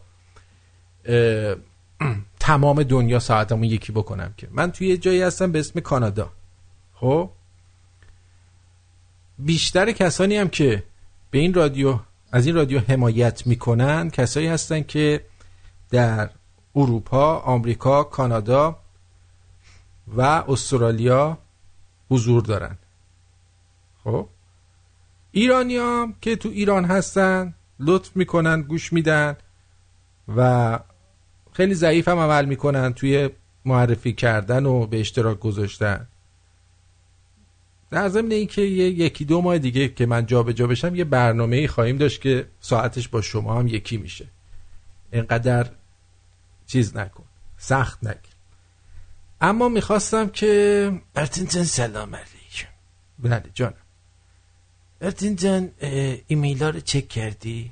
تمام دنیا ساعتمو یکی بکنم که. من توی یه جایی هستم به اسم کانادا. خب؟ بیشتر کسانی هم که به این رادیو از این رادیو حمایت می‌کنن کسایی هستن که در اروپا، آمریکا، کانادا و استرالیا حضور دارن. خب؟ ایرانی هم که تو ایران هستن لطف می‌کنن گوش میدن و خیلی ضعیف هم عمل می‌کنن توی معرفی کردن و به اشتراک گذاشتن. در ضمن اینکه یه یکی دو ماه دیگه که من جابجا جا بشم یه برنامه ای خواهیم داشت که ساعتش با شما هم یکی میشه. اینقدر چیز نکن سخت نکن اما می‌خواستم که ارتین جان سلام علیکم. بله جانم. ارتین جان اه، ایمیل ها رو چک کردی؟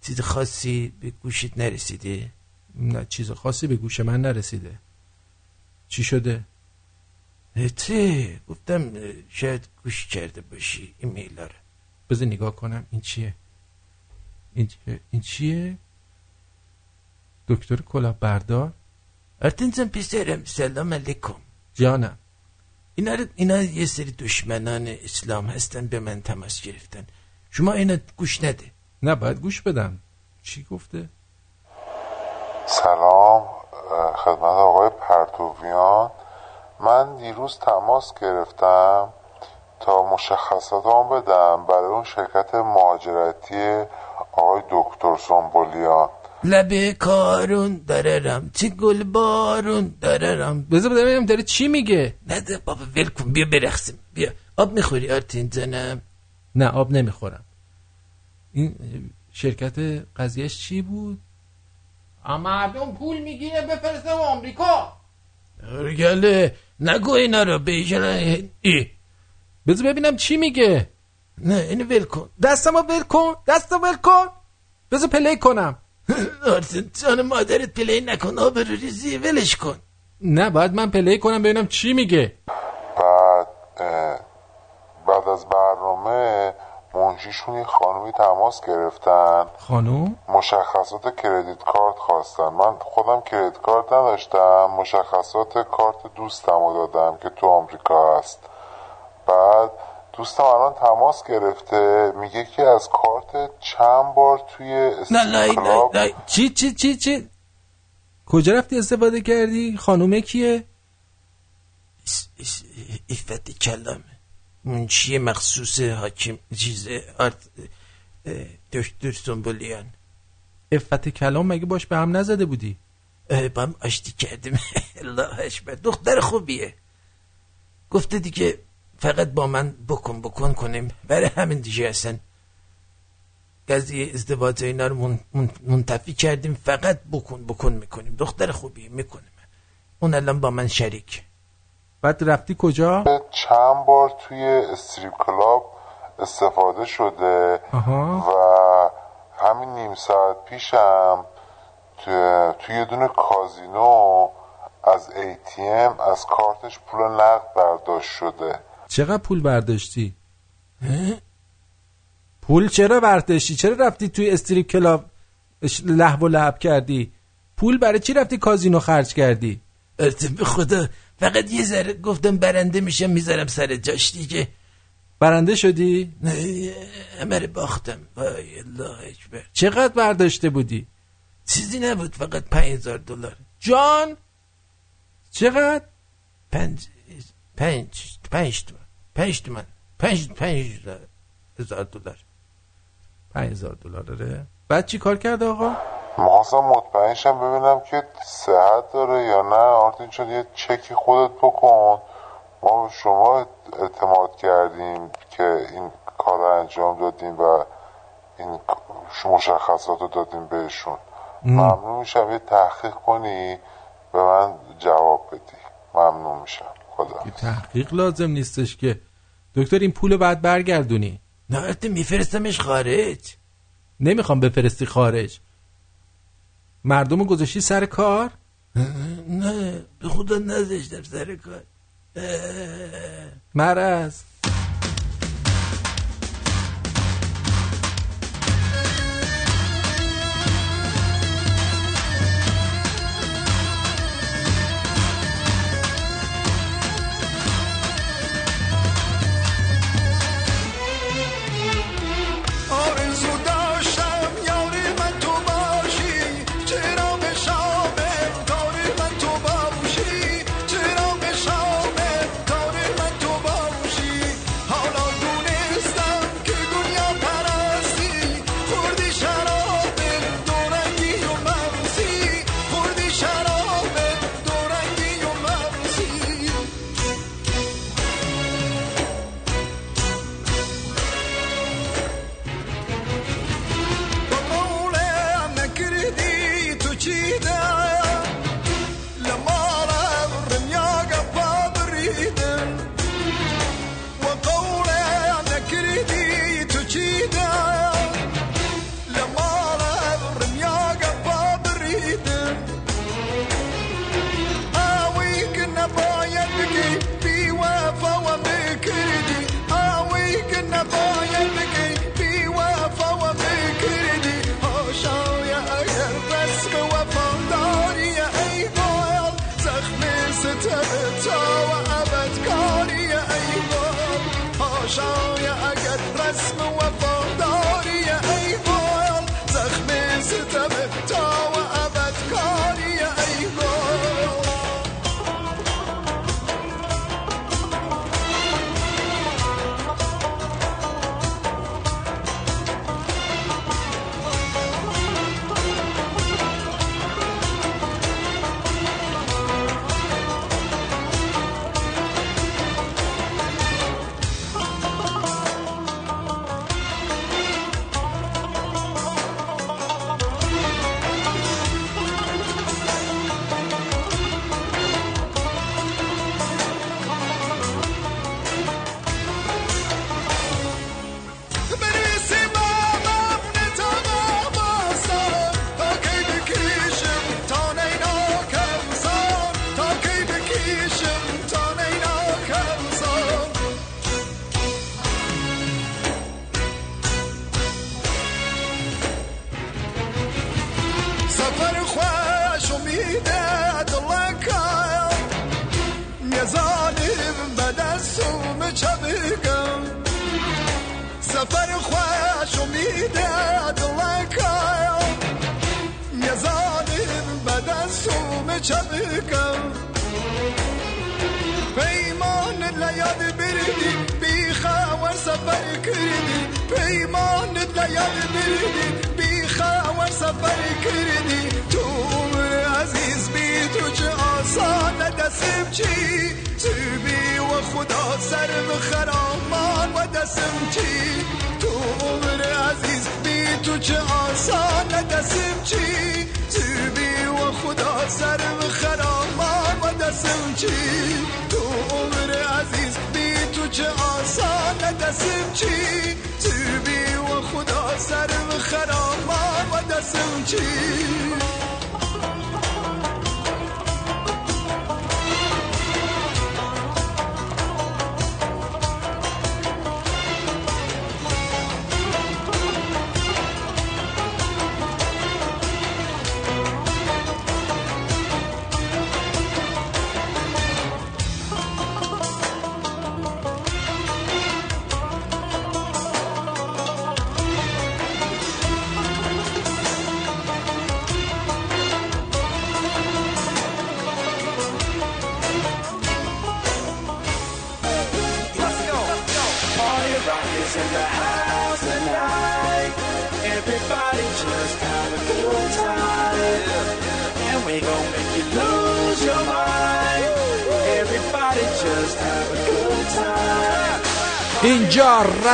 چیز خاصی به گوشت نرسیده؟ نه چیز خاصی به گوش من نرسیده. چی شده؟ ته گفتم شاید گوش کرده باشی ایمیل ها رو. بذار نگاه کنم این چیه؟ این چیه, این چیه؟ دکتر کلاه بردار؟ ارتین جان پسرم سلام علیکم. جانم. اینا, رو- اینا یه سری دشمنان اسلام هستن به من تماس گرفتن. شما اینا گوش نده. نه باید گوش بدم چی گفته؟ سلام خدمت آقای پرتویان من دیروز تماس گرفتم تا مشخصات هم بدم برای اون شرکت مهاجرتی آقای دکتر سنبولیان. لبه کارون دارم چه گل بارون دارم بذار ببینم داره چی میگه؟ نده بابا ول کن. بیا برقصیم. بیا. آب می‌خوری آرتین جانم؟ نه آب نمی‌خورم. این شرکت قضیهش چی بود؟ مردم پول می‌گیره بفرسته و آمریکا. گله نگو اینا رو به ای. بذار ببینم چی میگه. نه اینو ول کن. دستمو ول کن دستمو ول کن. بذار play کنم. آرتین جان مادرت play نکن آبرو ریزی ولش کن. نه بعد من پلی کنم ببینم چی میگه. بعد بعد از برنامه منشیشون یه خانومی تماس گرفتن. خانوم؟ مشخصات کردیت کارت خواستن. من خودم کردیت کارت نداشتم مشخصات کارت دوستم رو دادم که تو آمریکا هست. بعد دوستم الان تماس گرفته میگه که از کارت چند بار توی نه نه نه, نه. چی چی چی چی؟ کجا رفتی استفاده کردی؟ خانومه کیه؟ افت کلام. منشی مخصوص حاکم چیز آرت دکتر سنبولیان. افت کلام مگه باش به هم نزده بودی؟ با هم آشتی کردیم. الله اشبر دختر خوبیه. گفته دیگه فقط با من بکن بکن کنیم. برای همین دیگه اصلا قضیه ازدواج اینا رو من- من- منتفی کردیم. فقط بکن بکن می‌کنیم. دختر خوبیه می‌کنیم. اون الان با من شریک. بعد رفتی کجا؟ چند بار توی استریپ کلاب استفاده شده آها. و همین نیم ساعت پیشم توی, توی یه دونه کازینو از ATM از کارتش پول نقد برداشت شده. چقدر پول برداشتی؟ پول چرا برداشتی؟ چرا رفتی توی استریپ کلاب لهو و لعب کردی؟ پول برای چی رفتی کازینو خرج کردی؟ به خدا فقط یه ذره گفتم برنده میشم می‌ذارم سر جاش دیگه. برنده شدی؟ نه، همه رو باختم. وای الله اکبر. چقدر برداشته بودی؟ چیزی نبود فقط پنج هزار دلار. جان؟ چقدر؟ پنج پنج پنج تومن پنج تومن. پنج پنج هزار دلار. پنج هزار دلار داره بعد چی کار کرد آقا؟ می‌خواستم مطمئنشم ببینم که صحت داره یا نه. آرتین چون یه چکی خودت بکن. ما به شما اعتماد کردیم که این کار رو انجام دادیم و این مشخصات رو دادیم بهشون. ممنون میشم. یه تحقیق کنی به من جواب بدی. ممنون میشم. خدا. تحقیق لازم نیستش که. دکتر این پول رو بعد برگردونی. نه البته میفرستمش خارج. نمی‌خوام بفرستی خارج. مردم رو گذاشتی سر کار؟ نه به خدا نذاشتم سر کار. مرز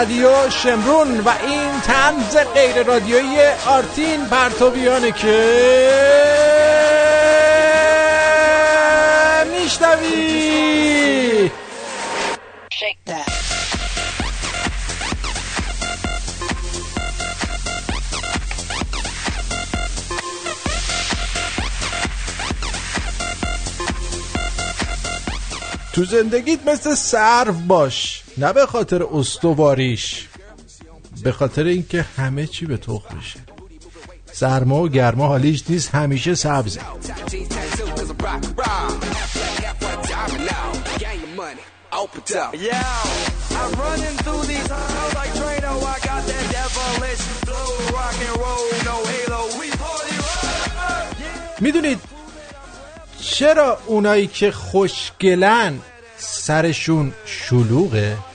رادیو شمرون و این تنز غیر رادیویی آرتین پرتویانه که میشنوی. تو زندگیت مثل سرو باش. نه به خاطر استواریش به خاطر اینکه همه چی به تخمشه سرما و گرما حالیش نیست همیشه سبزه. می‌دونید چرا اونایی که خوشگلن سرشون شلوغه؟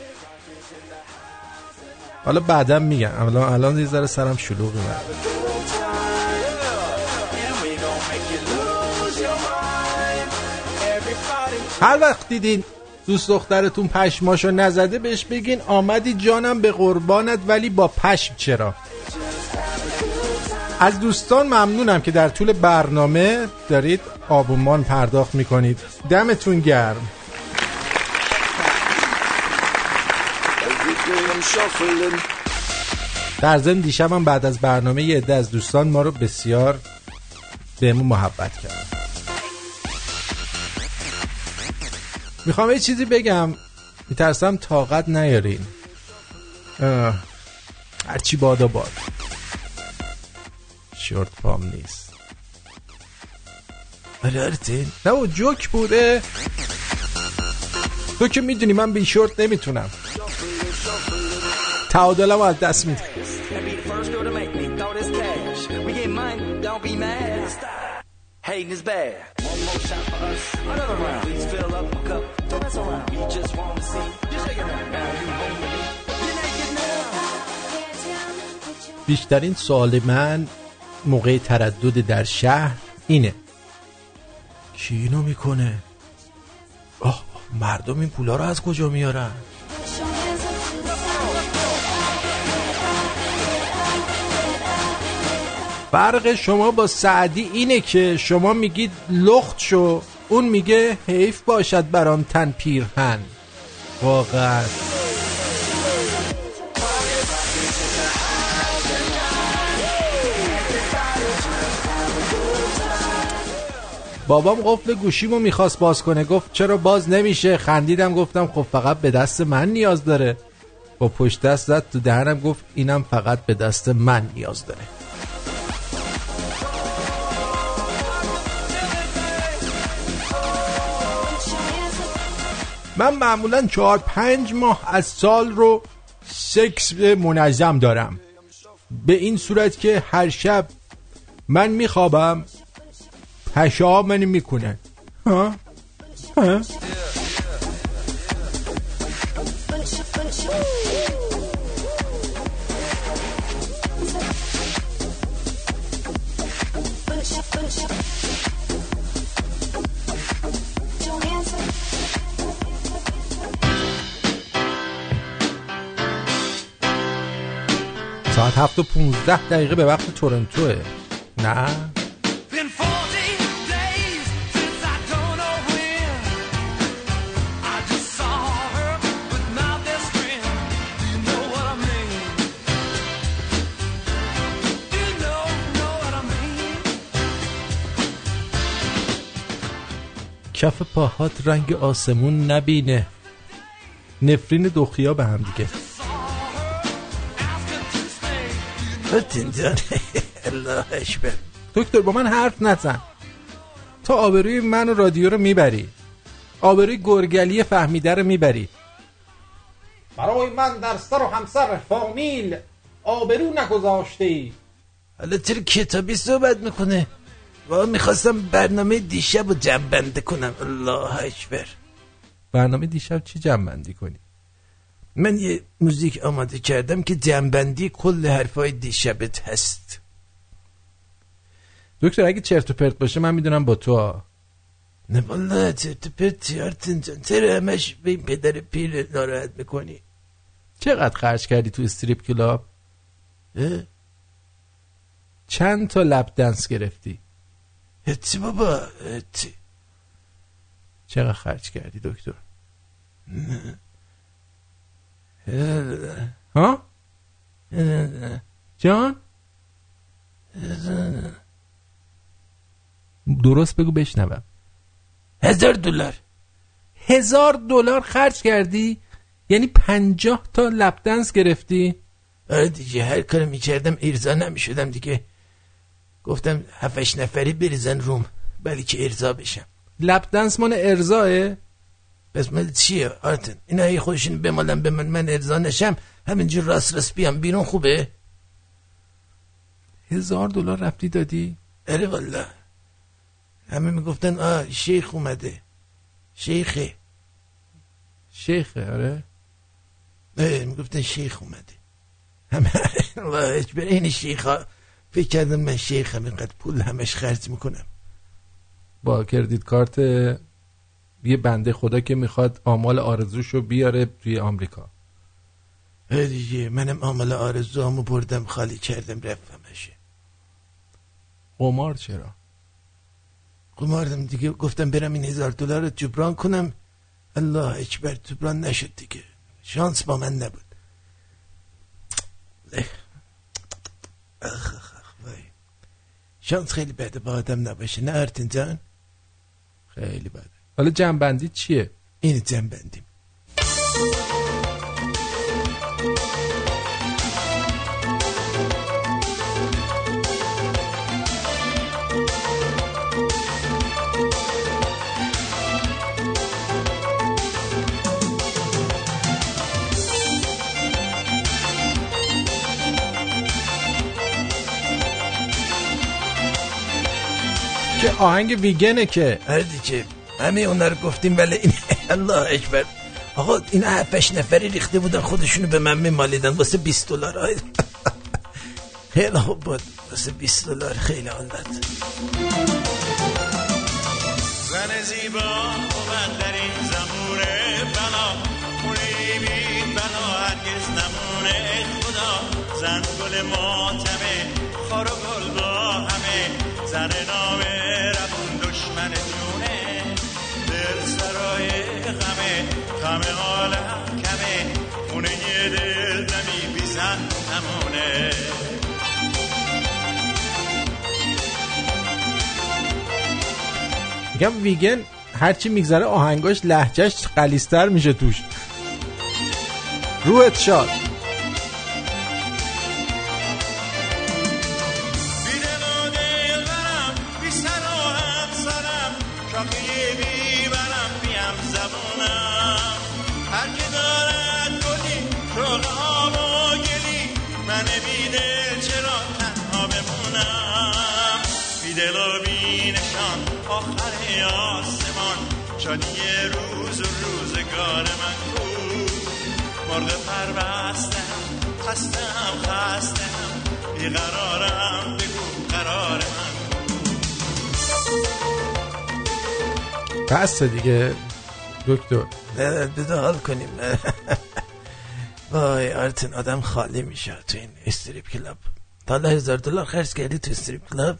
حالا بعدم میگم. الان الان یه ذره سرم شلوغه من هر وقت دیدین دوست دخترتون پشماشو نزده بهش بگین آمدی جانم به قربانت ولی با پشم چرا؟ از دوستان ممنونم که در طول برنامه دارید آبومان پرداخت می‌کنید. دمتون گرم. در ضمن دیشبم بعد از برنامه یه عده از دوستان ما رو بسیار بهمون محبت کرد. می‌خوام یه چیزی بگم. میترسم طاقت نیارین. هرچی بادا باد شورت پام نیست. آره آرتین نه او جوک بوده. تو که می‌دونی من بی شورت نمی‌تونم. تعادلم از دست میده And be the first girl to make me throw this cash. We get money, don't be mad. Hating is bad. One more shot for us. Another round. Please fill up a cup. Don't mess around. We just want to see. Just shake it around. Now you home with me. You're naked now. بیشترین سوال من موقع تردد در شهر اینه کی اینو می‌کنه آه مردم این پولا رو از کجا میارن فرق شما با سعدی اینه که شما میگید لخت شو اون میگه حیف باشد برام تن پیرهن. واقعا. بابام قفل گوشیمو می‌خواست باز کنه. گفت چرا باز نمیشه؟ خندیدم گفتم خب فقط به دست من نیاز داره. با پشت دست زد تو دهنم گفت اینم فقط به دست من نیاز داره. من معمولا چهار پنج ماه از سال رو سکس منظم دارم. به این صورت که هر شب من میخوابم پشا منو می‌کنن ها؟ ها؟ I mean? Do you know, know what I mean? کف پاهات رنگ آسمون نبینه. نفرین دخیا به هم دیگه. بطین جان الله اشبر دکتر با من حرف نزن. تا آبروی من و رادیو رو می‌بری. آبروی گرگلی فهمیده رو می‌بری. برای من در سر و همسر فامیل آبرو نگذاشته ای حالا چرا کتابی صحبت می‌کنه. و می‌خواستم برنامه دیشب رو جمع کنم. الله اکبر برنامه دیشب چی جمع بندی کنی؟ من یه موزیک آماده کردم که جمع بندی کل حرفای دیشبت هست. دکتر اگه چرت و پرت باشه من می‌دونم با تو. ها. نه والله چرت و پرت آرتین جان. چرا همش به این پدر پیر ناراحت می‌کنی؟ چقدر خرج کردی تو strip club؟ چند تا lap dance گرفتی؟ هتی بابا هتی چقدر خرج کردی دکتر؟ ها جان؟ درست بگو بشنوم. هزار دلار. هزار دلار خرج کردی؟ یعنی پنجاه تا لب دنس گرفتی؟ آره دیگه هر کار می‌کردم ارزا نمی‌شدم دیگه. گفتم هفتش نفری بریزن روم بلی که ارزا بشم. لب دنس مال ارزاه بس مال چیه؟ آرتن اینا هی خودشون بمالن به من من ارزا نشم. همینجور راست راست بیام بیرون خوبه؟ هزار دلار رفتی دادی؟ اره والله. همه می‌گفتن آه شیخ اومده. شیخه. شیخه آره؟ می‌گفتن شیخ اومده. همه الله اکبر این شیخ ها فکر کردم من شیخم اینقدر پول همش خرج می‌کنم. با کردیت کارت یه بنده خدا که می‌خواد آمال آرزوشو بیاره توی آمریکا. دیگه منم آمال آرزوامو بردم خالی کردم رفتم همشه قمار چرا؟ قماردم دیگه گفتم برم این هزار دلار رو جبران کنم. الله اکبر جبران نشد دیگه. شانس با من نبود. اخ اخ اخ وای. شانس خیلی بده با آدم نباشه. نه ارتین جان؟ خیلی بده حالا جنبندی چیه؟ این جنبندیم. که آهنگ ویگنه که. هر دیگه. همه اونا رو گفتیم ولی این الله اکبر. آقا این هفتش نفری ریخته بودن خودشونو به من میمالیدن. واسه 20 دلار. خیلی خوب بود. واسه 20 دلار خیلی داد زن زیبا اومد در این زمونه بلا. خونه بی بلا هرگز نمونه خدا. زن گل ماتمه خار و گل با همه. زن نامه رفون دشمن غمه غم عالم کمه. خونه یه دل دمی بی زن نمونه میگم ویگن هرچی میگذره آهنگاش لحجهش قلیستر میشه توش. روحت شاد. مرغ پربسته‌م خستم خستم. بیقرارم بگو قرار من بس دیگه دکتر. نه بده حال کنیم. وای آرتین آدم خالی میشه تو این strip club. تا حالا هزار دلار خرج کردی تو strip club؟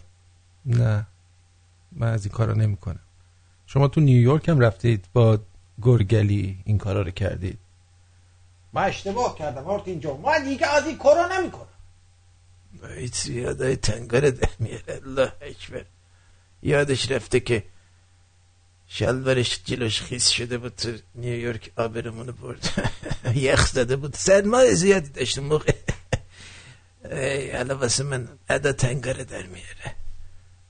نه من از این کارا نمی‌کنم. شما تو نیویورک هم رفتید با گرگلی این کارا رو کردید. من اشتباه کردم مارتین جان. من دیگه از این کارا نمی‌کنم. هیچ یادای تنگاره در میاره. الله اکبر. یادش رفته که شلوارش جلوش خیس شده بود تو نیویورک آبرمونو برد. یخ زده بود. سرمایه زیادی داشت موقع. ای حالا واسه من ادا تنگاره در میاره.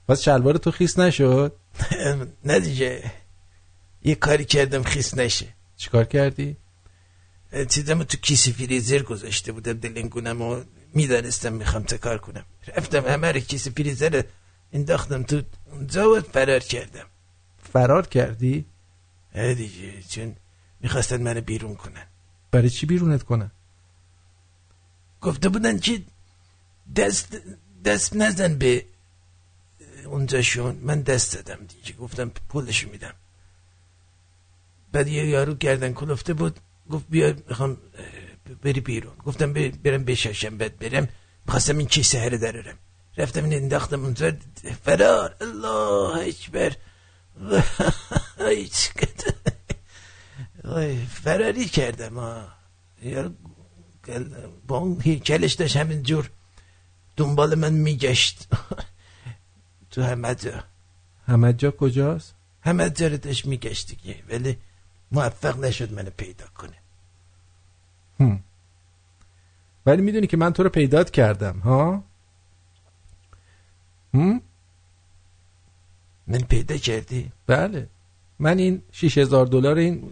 پس شلوار تو خیس نشد؟ نه دیگه. یه کاری کردم خیس نشه. چیکار کردی؟ چیزمو تو کیسه فریزر گذاشته بودم دلنگونم و می‌دانستم می‌خوام کار کنم. رفتم همه رو کیسه فریزر انداختم تو اونجا و فرار کردم. فرار کردی؟ دیگه چون می‌خواستن منو بیرون کنن. برای چی بیرونت کنن؟ گفته بودن که دست دست نزن به اونجاشون. من دست دادم دیگه گفتم پولشو میدم. بعد یه یارو گردن کلفته بود. گفت بیا می‌خوام بری بیرون. گفتم بر- برم بششم بعد برم. می‌خواستم این کیسه هره درارم رفتم این انداختم اونجا. فرار. الله اکبر. فراری کردم ها یارو با اون هیکلش داشت همین جور. دنبال من میگشت. تو همه جا. همه جا کجاست؟ همه جا رو داشت میگشت دیگه. ولی موفق نشد منو پیدا کنه. هم. ولی می‌دونی که من تو رو پیدات کردم ها؟ هم؟ من پیدا کردی؟ بله. من این 6000 دلار این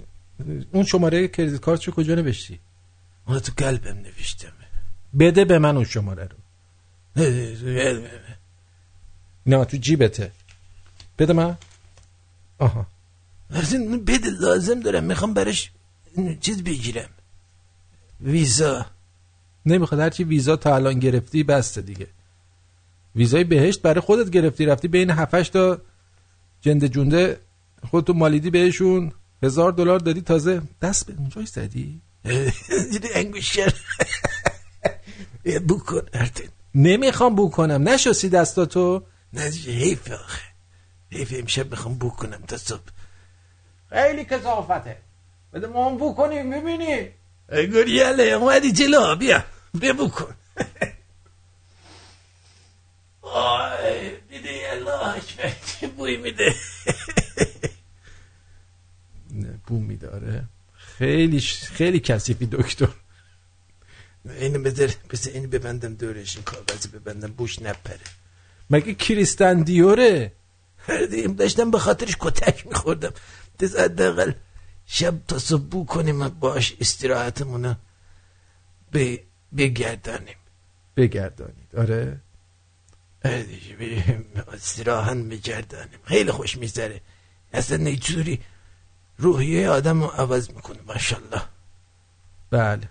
اون شماره کردیت کارتشو کجا نوشتی؟ اون تو قلبم نوشتم. بده به من اون شماره رو. نه تو جیبته. بده من. آها. این بده لازم دارم. می‌خوام براش چیز بگیرم. ویزا. نمی‌خواد هرچی ویزا تا الان گرفتی بسته دیگه. ویزای بهشت برای خودت گرفتی رفتی بین 7 تا جنده جونده خودتو مالیدی بهشون هزار دلار دادی تازه. دست به اونجای زدی؟ دیدی انگوشتر بو کن ارتن. نمی‌خوام بو کنم. نشستی دستاتو؟ نه حیف آخه. حیف امشب می‌خوام بو کنم تا صبح. خیلی کسافته بده ما هم بو کنیم ببینی گریاله اومدی جلو بیا بیا بو کن. آی دیدی الله چه بوی میده؟ بو میداره خیلی خیلی کثیفی دکتر. اینو بذار بذار اینو ببندم دورش این کاغذی ببندم بوش نپره. مگه کریستن دیوره؟ داشتم به خاطرش کتک میخوردم. حداقل شب تا صبح کنیم باش استراحتمونو به بگردانیم. بگردانید. آره؟ آره استراحت بگردانیم خیلی خوش می‌ذاره اصلا یه جوری روحیه آدم رو عوض می‌کنه ماشاءالله. بله.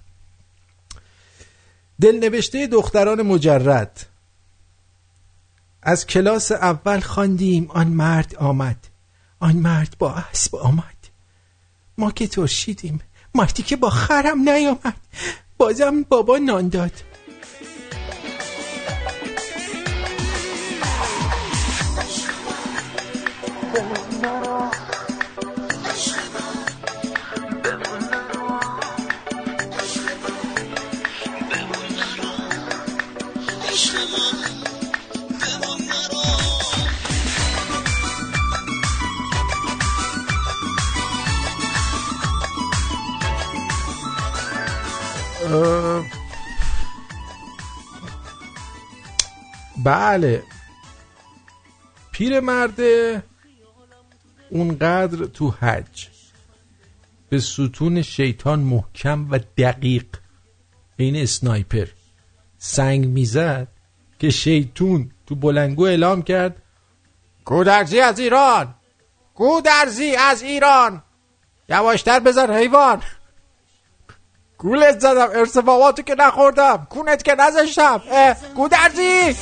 دلنوشته دختران مجرد. از کلاس اول خواندیم آن مرد آمد. آن مرد با اسب آمد. ما که ترشیدیم. مردی که با خرم نیامد. بازم بابا نان داد. بله. پیرمرد اونقدر تو حج به ستون شیطان محکم و دقیق این اسنایپر سنگ می‌زد که شیطون تو بلنگو اعلام کرد کودرزی از ایران! گودرزی از ایران! یواشتر بزن حیوان! گولت زدم ارتفاعاتو که نخوردم کونت که اه، گودرزی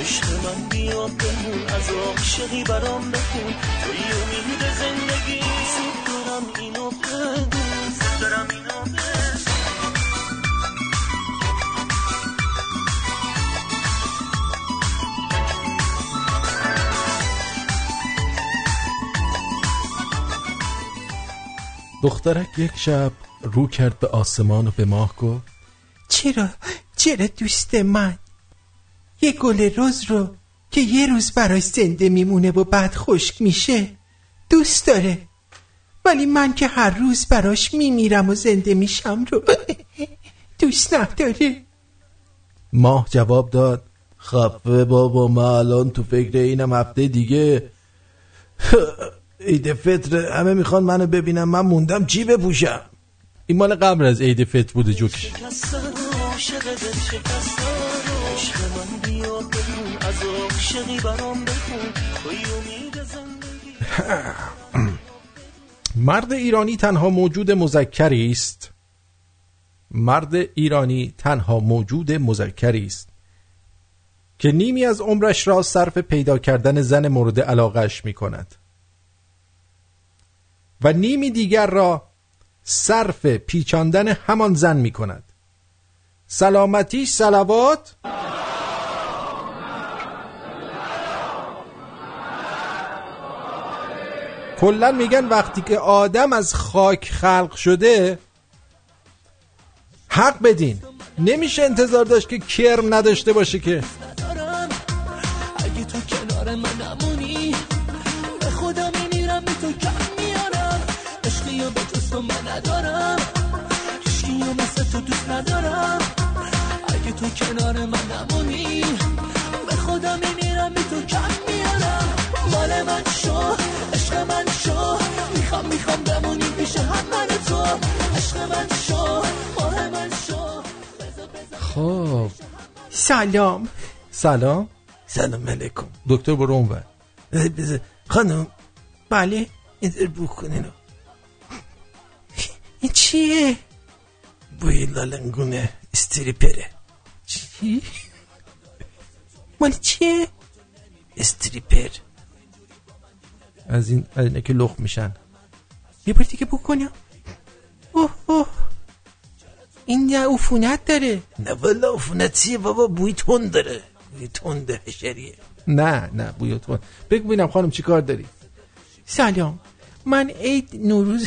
عشق من بیا بمون از عاشقی برام بخون. دخترک یک شب رو کرد به آسمان و به ماه گفت چرا؟ چرا دوست من؟ یه گل رز رو که یه روز براش زنده میمونه و بعد خشک میشه دوست داره. ولی من که هر روز براش میمیرم و زنده میشم رو دوست نداره. ماه جواب داد خفه بابا من الان تو فکر اینم هفته دیگه. عید فطر همه می‌خوان منو ببینم من موندم چی بپوشم؟ این مال قبل از عید فطر بوده جوکش مرد ایرانی تنها موجود مذکری است. مرد ایرانی تنها موجود مذکری است. که نیمی از عمرش را صرف پیدا کردن زن مورد علاقش می کند و نیمی دیگر را صرف پیچاندن همان زن می کند. سلامتی سلوات. کلا میگن وقتی که آدم از خاک خلق شده حق بدین. نمیشه انتظار داشت که کرم نداشته باشه که. اگه تو کنار من نمونی عشقی و به جز تو من ندارم. هیچکی و مثل تو دوست ندارم. اگه تو کنار من نمونی به خدا میمیرم به تو کم میارم. مال من شو عشق من شو. می‌خوام می‌خوام بمونی پیش هم من تو. عشق من شو ماه من شو. خب. سلام. سلام. سلام علیکم. دکتر برو اونور. خانم بله اینطور بکنین. این چیه؟ بوی لالنگونه استریپره. چی؟ مال چیه؟ استریپر. از این از اینه که لخ میشن. یه بار دیگه بکنم اوه اوه. این نه عفونت داره. نه والا عفونت چیه بابا؟ بوی تند داره. بوی تند حشریه. نه نه بوی تو بگو ببینم خانم چی کار داری؟ سلام. من عید نوروز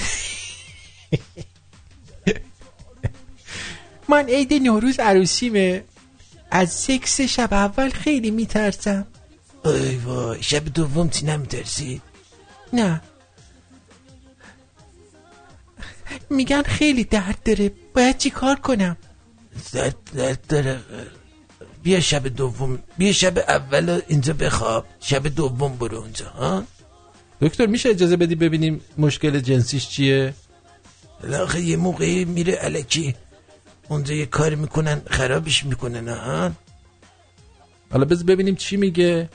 من عید نوروز عروسیمه. از سکس شب اول خیلی میترسم. ای وای شب دوم چی نمیترسی؟ نه. میگن خیلی درد داره. باید چی کار کنم؟ درد, درد داره. بیا شب دوم بیا شب اول اینجا بخواب. شب دوم برو اونجا ها؟ دکتر میشه اجازه بدی ببینیم مشکل جنسیش چیه؟ آخه یه موقعی میره علکی. اونجا یه کاری می‌کنن خرابش می‌کنن ها حالا بذار ببینیم چی میگه.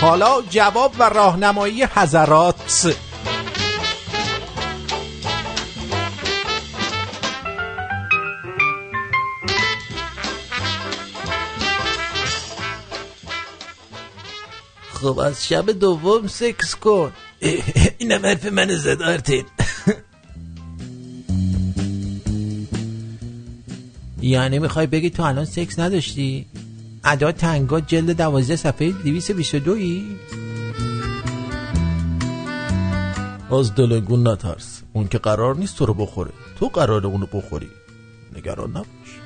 حالا جواب و راهنمایی حضرات. خب از شب دوم سکس کن. اینم حرف من زد آرتین. یعنی می‌خوای بگی تو الان سکس نداشتی؟ ادا تنگا جلد دوازده صفحه دویست بیست و دویی؟ از دلنگون نترس. اون که قرار نیست تو رو بخوره. تو قرار اونو بخوری. نگران نباش.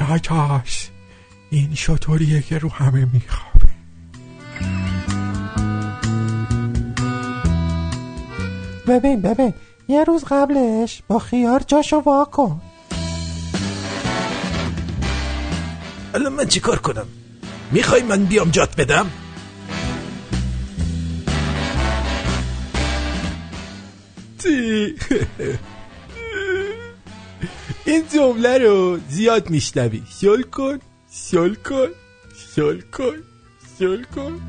نتاس این شطوریه که رو همه میخوابه. ببین ببین یه روز قبلش با خیار جاشو واکن الان من چیکار کنم؟ می‌خوای من بیام جات بدم؟ تی. این جمله رو زیاد میشنوی. شل کن. شل کن شل کن شل کن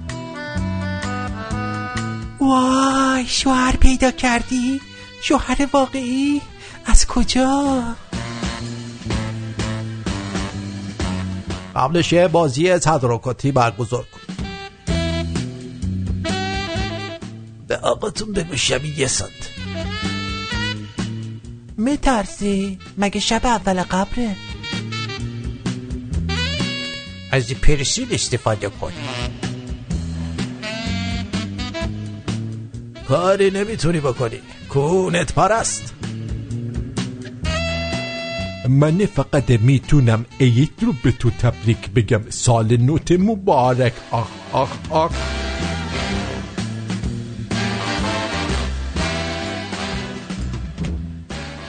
وای شوهر پیدا کردی؟ شوهر واقعی؟ از کجا؟ قبلش یه بازی تدارکاتی برگزار کن. به آقاتون بگو شبی یه ساعت. میترسی؟ مگه شب اول قبره؟ از پرسیل استفاده کن کاری نمی‌تونی بکنی. کونت پرست. من فقط می‌تونم عید رو به تو تبریک بگم. سال نوت مبارک. آخ آخ آخ.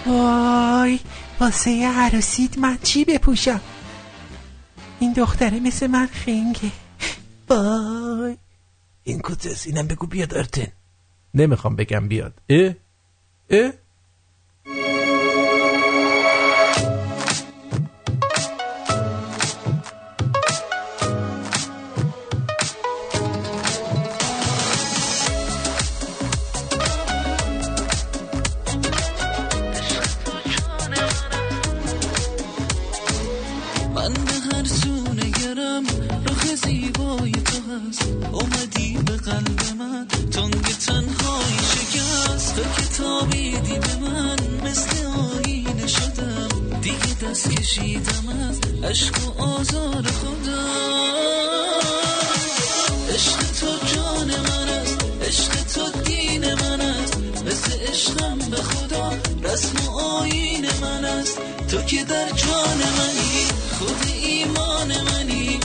وای واسه عروسیت من چی بپوشم؟ این دختره مثل من خنگه. وای این کتس اینم بگو بیاد ارتن. نمی‌خوام بگم بیاد. اه؟ اه؟ عشق و آزار خودم عشق تو جان من است عشق تو دین من است. مثل عشقم به خدا رسم و آین من است. تو که در جان منی خود ایمان منی.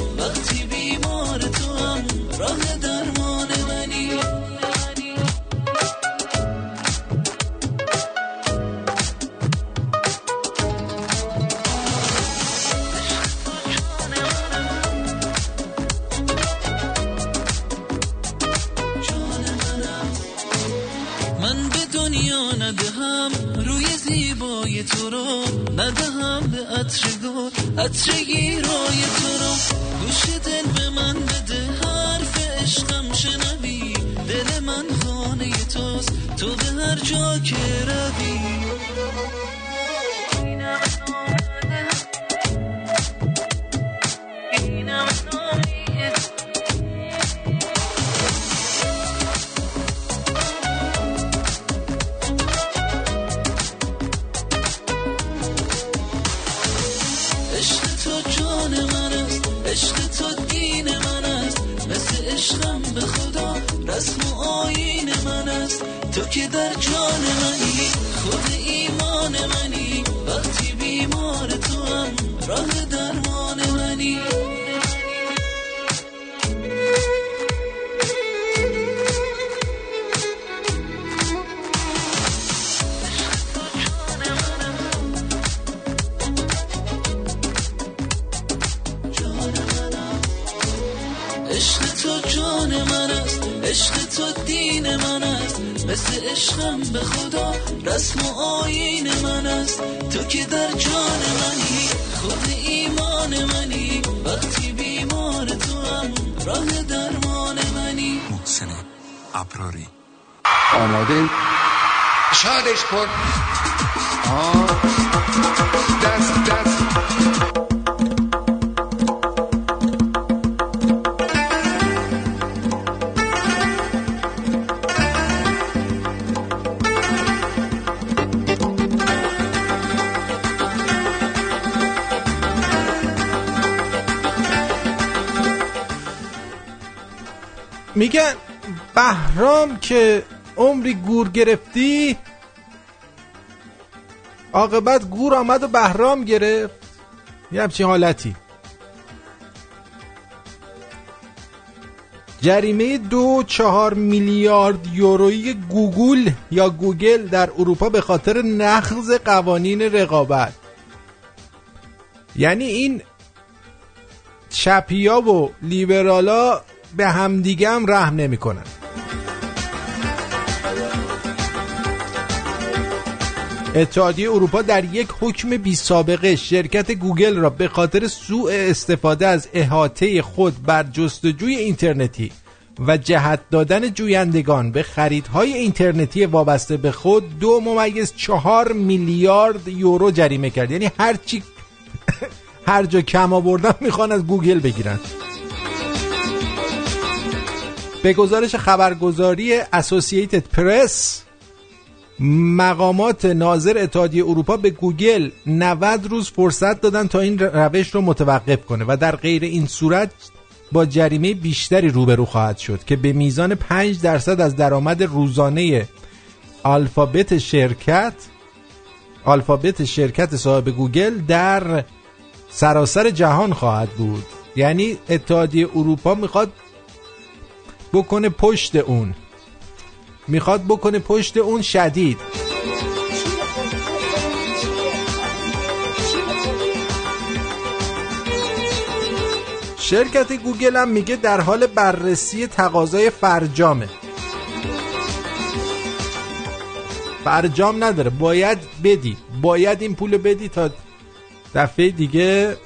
گرفتی؟ عاقبت گور آمد و بهرام گرفت. یه همچین حالتی. جریمه دو چهار میلیارد یورویی گوگل یا گوگل در اروپا به خاطر نقض قوانین رقابت. یعنی این چپیا و لیبرالا به همدیگه هم رحم نمی‌کنن. اتحادیه اروپا در یک حکم بی سابقه شرکت گوگل را به خاطر سوء استفاده از احاطه خود بر جستجوی اینترنتی و جهت دادن جویندگان به خریدهای اینترنتی وابسته به خود دو ممیز چهار میلیارد یورو جریمه کرد. یعنی هر چی هر جا کم آوردن می‌خوان از گوگل بگیرن. به گزارش خبرگزاری Associated Press مقامات ناظر اتحادیه اروپا به گوگل 90 روز فرصت دادن تا این روش رو متوقف کنه و در غیر این صورت با جریمه بیشتری روبرو خواهد شد که به میزان 5 درصد از درآمد روزانه Alphabet شرکت Alphabet شرکت صاحب گوگل در سراسر جهان خواهد بود. یعنی اتحادیه اروپا می‌خواد بکنه پشت اون. می‌خواد بکنه پشت اون شدید. شرکت گوگل هم میگه در حال بررسی تقاضای فرجامه. فرجام نداره باید بدی. باید این پول بدی تا دفعه دیگه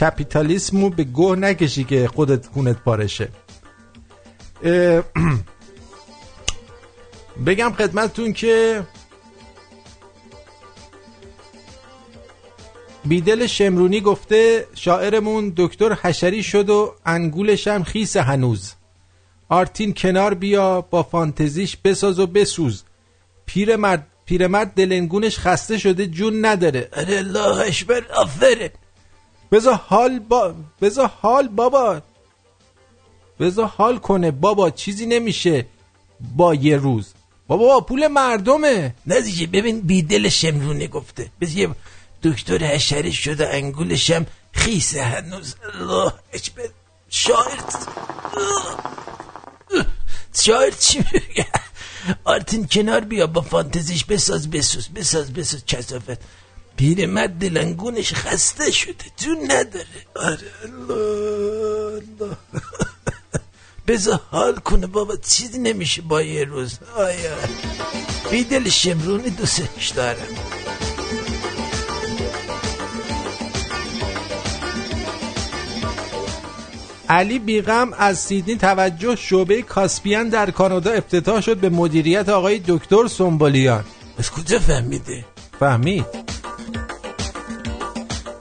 کپیتالیسمو به گوه نکشی که خودت کونت پارشه بگم خدمتتون که بیدل شمرونی گفته شاعرمون دکتر حشری شد و انگولش هم خیس هنوز. آرتین کنار بیا با فانتزیش بساز و بسوز. پیرمرد پیرمرد دلنگونش خسته شده جون نداره. اره الله اکبر آفرین. بذار حال با بذار حال بابا. بذار حال کنه. بابا چیزی نمیشه. با یه روز. بابا با پول مردمه. نه دیگه ببین بیدل شمرونه گفته. بس یه دکتر حشری شده انگولشم خیسه هنوز. الله اکبر شاعر شاعر چی میگه؟ آرتین کنار بیا با فانتزیش بساز بسوز بساز بساز کسافت پیرمرد دلنگونش خسته شده جون نداره. آره الله الله. بذار حال کنه بابا چیزی نمیشه با یه روز. آیا. بیدل شمرونی دوستش دارم. علی بیغم از سیدنی توجه شعبه کاسپیان در کانادا افتتاح شد به مدیریت آقای دکتر سنبولیان. از کجا فهمیده؟ فهمید.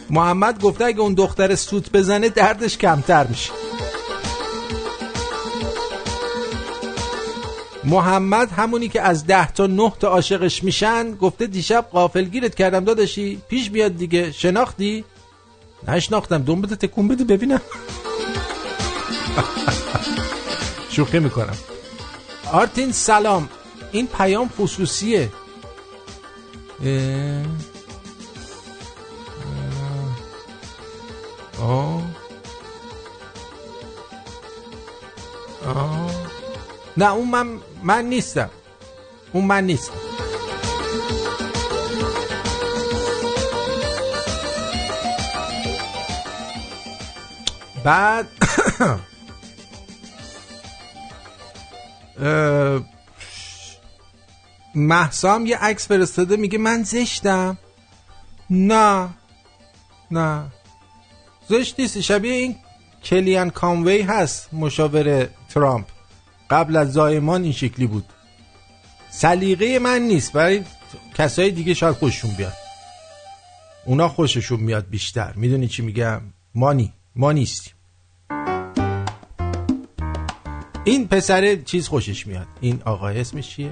محمد گفته اگه اون دختر سوت بزنه دردش کمتر میشه. محمد همونی که از ده تا نه تا عاشقش میشن گفته دیشب قافلگیرت کردم داداشی. پیش بیاد دیگه. شناختی؟ نشناختم دوم بده تکون بده ببینم. شوخی می‌کنم. آرتین سلام. این پیام خصوصیه. آه. آه. نه اون من من نیستم. اون من نیستم. بعد محسام یه عکس فرستاده میگه من زشتم. نه. نه. زشت نیست شبیه این کلیان کاموی هست مشاور ترامپ. قبل از زایمان این شکلی بود. سلیقه من نیست برای کسای دیگه شاید خوششون بیاد اونا خوششون میاد بیشتر. می‌دونی چی میگم؟ مانی ما نیستیم. این پسر چیز خوشش میاد. این آقا اسمش چیه؟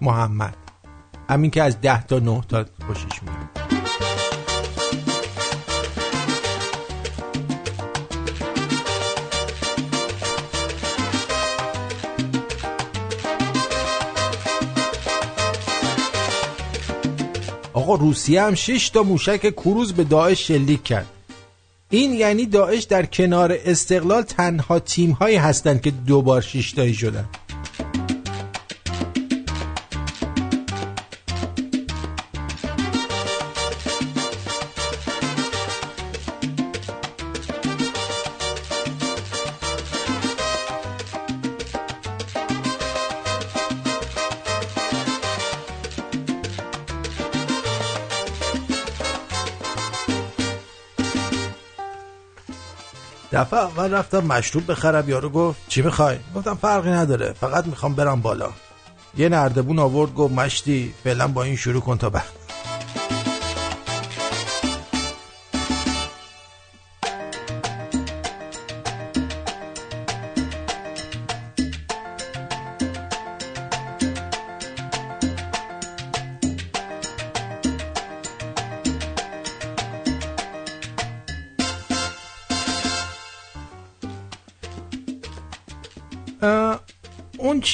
محمد. همین که از ده تا نه تا خوشش میاد. آقا روسیه هم 6 تا موشک کروز به داعش شلیک کرد. این یعنی داعش در کنار استقلال تنها تیم هایی هستند که دوبار شیشتایی شدن. دفعه اول رفتم مشروب بخرم یارو گفت چی می‌خوای؟ گفتم فرقی نداره فقط می‌خوام برم بالا. یه نردبون آورد گفت مشتی فعلا با این شروع کن تا بعد.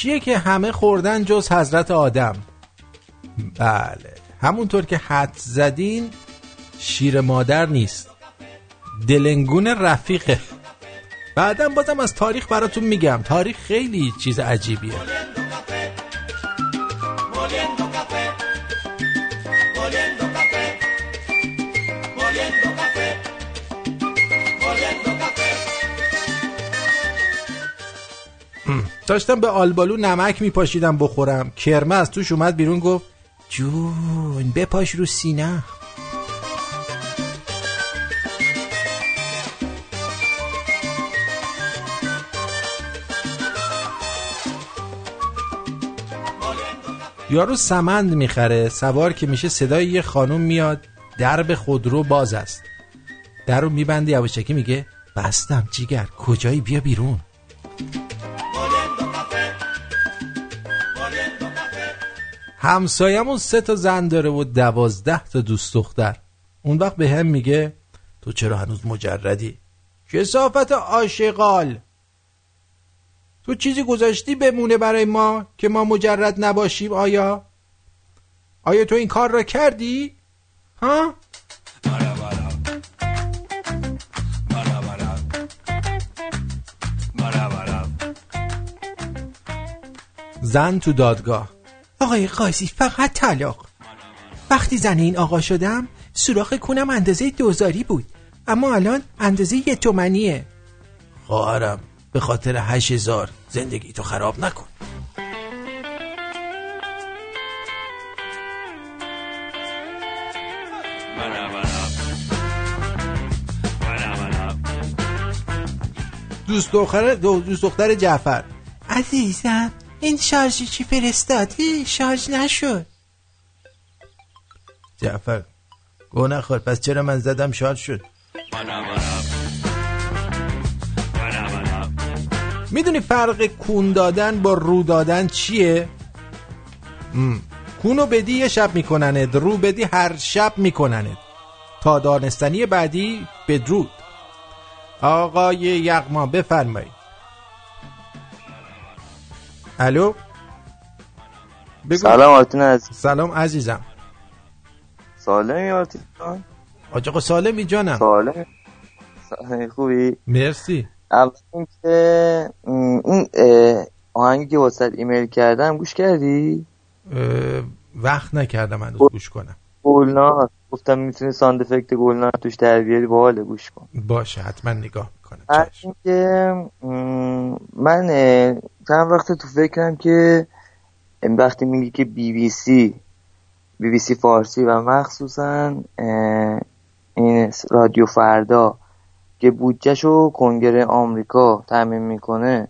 چیه که همه خوردن جز حضرت آدم؟ بله همونطور که حد زدین شیر مادر نیست. دلنگون رفیقه. بعدا بازم از تاریخ براتون میگم. تاریخ خیلی چیز عجیبیه. داشتم به آلبالو نمک میپاشیدم بخورم. کرمه از توش اومد بیرون گفت جون بپاش رو سینه. یارو سمند می‌خره. سوار که میشه صدای یه خانم میاد. درب خودرو باز است. در رو میبنده یواشکی میگه بستم جیگر کجایی؟ بیا بیرون. همسایمون سه تا زن داره و دوازده تا دوست دختر. اون وقت به هم میگه تو چرا هنوز مجردی؟ کسافت عاشقال؟ تو چیزی گذاشتی بمونه برای ما که ما مجرد نباشیم آیا؟ آیا تو این کار را کردی؟ ها؟ زن تو دادگاه. آقای قاضی فقط طلاق. وقتی زن این آقا شدم سوراخ کونم اندازه دوزاری بود. اما الان اندازه یه تومنیه. خواهرم به خاطر هشت هزار زندگی تو خراب نکن. دوست دختر دو- دوست دختر جعفر. عزیزم. این شارژی چی فرستادی شارژ نشد. جعفر گو نخور پس چرا من زدم شارژ شد؟ می‌دونی فرق کون دادن با رو دادن چیه؟ م. کونو بدی یه شب میکننت رو بدی هر شب میکننت. تا دانستنی بعدی بدرود. آقای یغما بفرمایید. الو؟ بگو. سلام آرتین عزیز. سلام عزیزم. سالمی آرتین جان. آج آقا سالمی جانم. سالم. خوبی؟ مرسی. اول اینکه این آهنگی که واسه ایمیل کردم گوش کردی؟ وقت نکردم هنوز گوش کنم. گلنار. گفتم می‌تونی ساند افکت گلنار توش در بیاری باحال گوش کن. باشه حتما نگاه. می‌کنم. بعد اینکه م، من چند وقت تو فکرم که وقتی میگی که بی بی سی بی بی سی فارسی و مخصوصا این رادیو فردا که بودجهشو کنگره آمریکا تعمین می‌کنه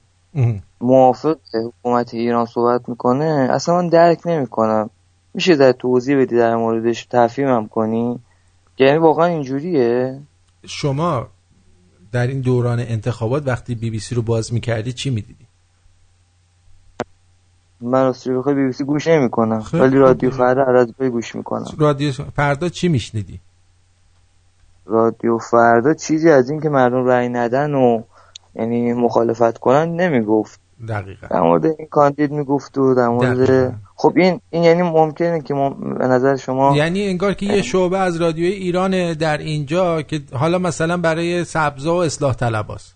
موافق حکومت ایران صحبت می‌کنه اصلا من درک نمی‌کنم. میشه در توضیح بدی در موردش تفهیمم کنی؟ یعنی واقعا اینجوریه؟ شما در این دوران انتخابات وقتی بی بی سی رو باز می‌کردی چی می‌دیدی؟ من راستش بخوای بی بی سی گوش نمی‌کنم. خیلی ولی. رادیو فردا هر از گوش می‌کنم. رادیو فردا چی میشنیدی؟ رادیو فردا چیزی از این که مردم رأی ندن و یعنی مخالفت کنن نمی‌گفت. دقیقا. در مورد این کاندید می‌گفت و در مورد خب این این یعنی ممکنه که مم... به نظر شما یعنی انگار که یه شعبه از رادیوی ایران در اینجا که حالا مثلا برای سبزا و اصلاح طلباست.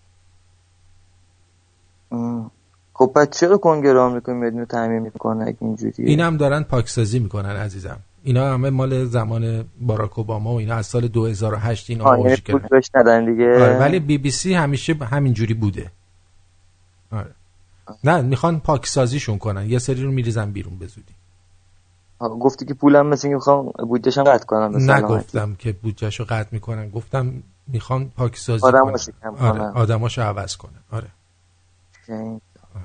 خب پس چرا کنگره آمریکا میاد اینو تعمین می‌کنه اگه اینجوریه؟ اینم دارن پاکسازی می‌کنن عزیزم. اینا همه مال زمان باراک اوباما و اینا از سال 2008 این آه، یعنی آغاز پول کردن بهش ندن دیگه. آره ولی بی بی سی همیشه همینجوری بوده. آره. نه می‌خوان پاکسازیشون کنن. یه سری رو میریزن بیرون به زودی. آه، گفتی که پولم مثل اینکه می‌خوام بودجهشم قطع کنم. نگفتم که بودجهشو قطع می‌کنن. گفتم می‌خوان پاکسازی آدماشو کنن آره. آدماشو عوض کنن آره.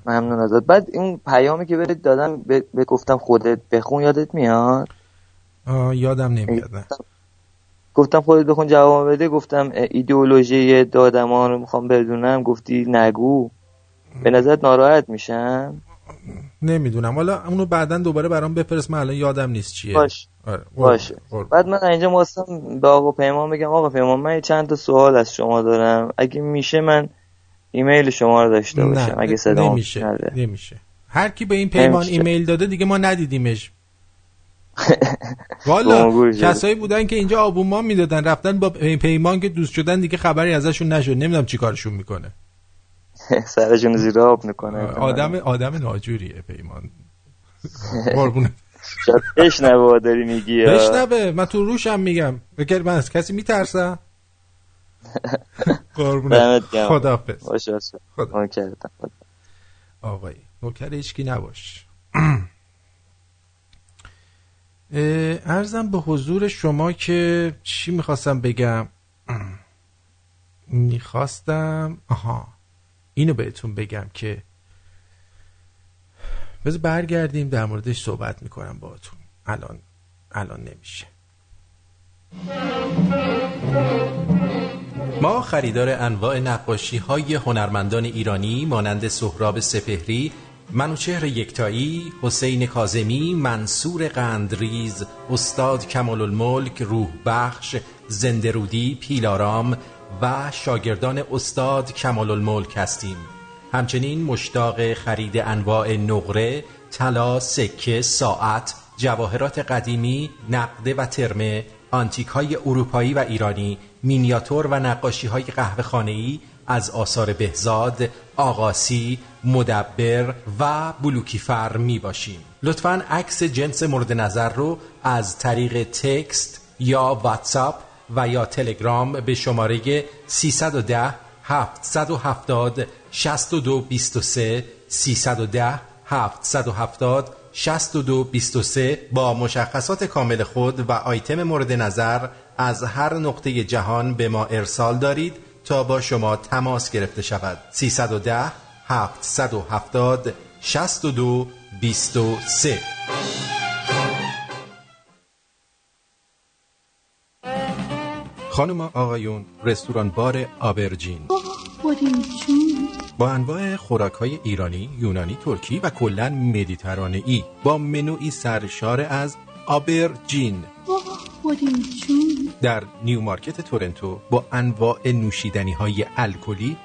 ممنون ازت. بعد این پیامی که بهت دادم به گفتم خودت بخون یادت میاد؟ یادم نمیاد گفتم خودت بخون جواب بده گفتم ایدئولوژی دادما رو می‌خوام بدونم. گفتی نگو. به نظرت ناراحت میشم؟ نمی‌دونم. حالا اونو بعدا دوباره برام بفرست. من الان یادم نیست چیه. باش. آره. باشه. بعد من اینجا مواستم به آقا پیمان بگم. آقا پیمان من چند تا سوال از شما دارم. اگه میشه من ایمیل شما رو داشته باشم. اگه صدا نمیشه. نمیشه. هر کی به این پیمان نمیشه. ایمیل داده دیگه ما ندیدیمش. والا. کسایی بودن که اینجا آبونمان می‌دادن رفتن با پی- پیمان که دوست شدن دیگه خبری ازشون نشد. نمی‌دونم چی کارشون می‌کنه. سرشون زیر آب می‌کنه آدم آدم ناجوریه پیمان. قربونه شاید بشنوه داری میگی بشنبه من تو روشم میگم. بگر من از کسی میترسم؟ قربونه. خداحافظ. باشه باشه. آقایی نوکر هیچکی نباش. ارزم به حضور شما که چی می‌خواستم بگم؟ می‌خواستم آها. اینو بهتون بگم که بذار برگردیم در موردش صحبت می‌کنم باهاتون. الان الان نمیشه. ما خریدار انواع نقاشی های هنرمندان ایرانی مانند سهراب سپهری، منوچهر یکتایی، حسین کازمی، منصور قندریز، استاد کمال الملک، روح بخش، زندرودی، پیلارام و شاگردان استاد کمال الملک هستیم. همچنین مشتاق خرید انواع نقره، طلا، سکه، ساعت، جواهرات قدیمی، نقده و ترمه، آنتیک های اروپایی و ایرانی، مینیاتور و نقاشی های قهوه خانه‌ای از آثار بهزاد، آقاسی، مدبر و بلوکیفر می باشیم. لطفا عکس جنس مورد نظر رو از طریق تکست یا واتساپ و یا تلگرام به شماره 310 770 6223 310 770 6223 با مشخصات کامل خود و آیتم مورد نظر از هر نقطه جهان به ما ارسال دارید تا با شما تماس گرفته شود. 310 770 6223 خانم آقایون رستوران بار آبرجین. با انواع خوراک های ایرانی، یونانی، ترکی و کلا مدیترانه ای با منوی سرشار از آبرجین. در نیو مارکت تورنتو با انواع نوشیدنی های الکلی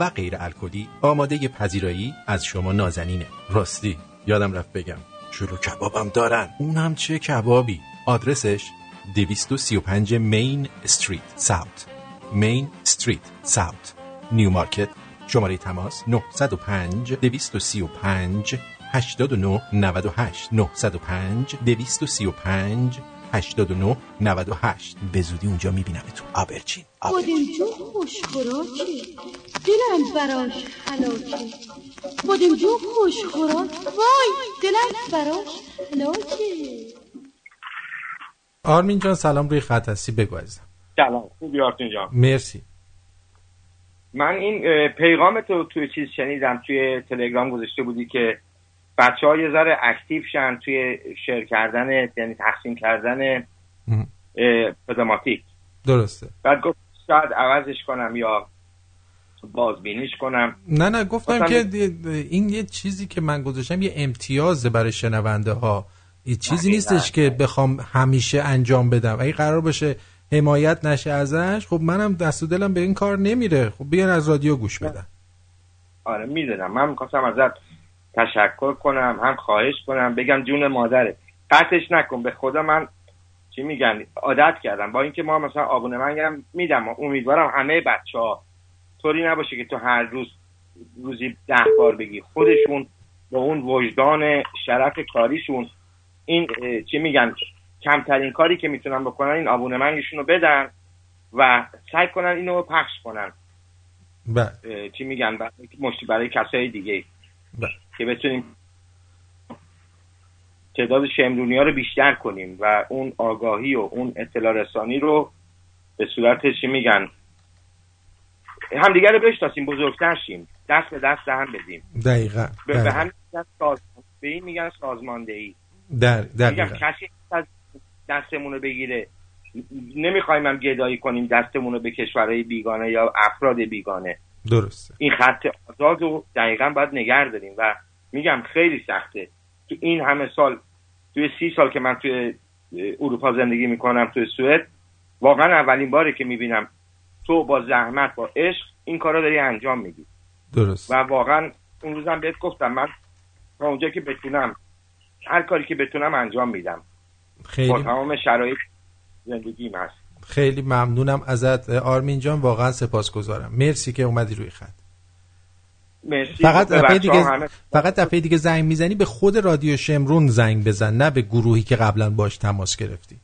و غیر الکلی آماده پذیرایی از شما نازنینه. راستی یادم رفت بگم شلو کبابم دارن. اونم چه کبابی؟ آدرسش؟ 235 مین استریت ساوت. مین استریت ساوت. نیو مارکت شماره تماس 905 235 89 98 905 235 89 98 به زودی اونجا میبینمتون آبرچین بادم جون خوشخوراکه دلم براش حلاکه بادم جون خوشخوراک. وای دلم براش حلاکه آرمین جان سلام روی خط هستی. بگو عزیزم. سلام. خوبی آرتین جان؟ مرسی. من این پیغام تو توی چیز شنیدم توی تلگرام گذاشته بودی که بچه ها یه ذره اکتیو شن توی شیر کردن یعنی تقسیم کردن اه، پداماتیک درسته. بعد گفت شاید عوضش کنم یا بازبینیش کنم. نه نه گفتم که این یه چیزی که من گذاشتم یه امتیازه برای شنونده ها. چیزی دقیقاً. نیستش که بخوام همیشه انجام بدم. اگه قرار باشه حمایت نشه ازش خب منم دست و دلم به این کار نمیره. خب بیان از رادیو گوش بدن. آره می‌دونم. من می‌خواستم ازت تشکر کنم هم خواهش کنم بگم جون مادره قطعش نکن. به خدا من چی میگن؟ عادت کردم. با اینکه ما مثلا آبونه من میدم امیدوارم همه بچه ها طوری نباشه که تو هر روز روزی ده بار بگی خودشون با اون وجدان شرف کاریشون این چی میگن کمترین کاری که می‌تونن بکنن این آبونه منگشون رو بدن و سعی کنن اینو پخش کنن. بله. چی میگن؟ برای مشتی برای کسای دیگه. بله. که بتونیم تعداد شمرونی ها رو بیشتر کنیم و اون آگاهی و اون اطلاع رسانی رو به صورت چی میگن؟ همدیگه رو بشناسیم بزرگتر شیم. دست به دست هم بدیم. دقیقا. به, به دقیقا. هم میگن به این میگن سازماندهی. در دقیقا. کسی از دستمون رو بگیره. نمی‌خوایم هم گدایی کنیم دستمون رو به کشورهای بیگانه یا افراد بیگانه. درسته. این خط آزاد رو دقیقا باید نگر داریم و میگم خیلی سخته. تو این همه سال توی سی سال که من توی اروپا زندگی می‌کنم توی سوئد واقعا اولین باره که می‌بینم تو با زحمت با عشق این کار رو داری انجام میدی. درست. و واقعا اون روزم بهت گفتم من تا اونجا که بتونم هر کاری که بتونم انجام میدم. با خیلی تمام شرایط زندگیم هست خیلی ممنونم ازت. آرمین جان واقعا سپاسگزارم. مرسی که اومدی روی خط. مرسی. فقط دفعه دیگه فقط دفعه دیگه زنگ می‌زنی به خود رادیو شمرون زنگ بزن نه به گروهی که قبلا باش تماس گرفتی.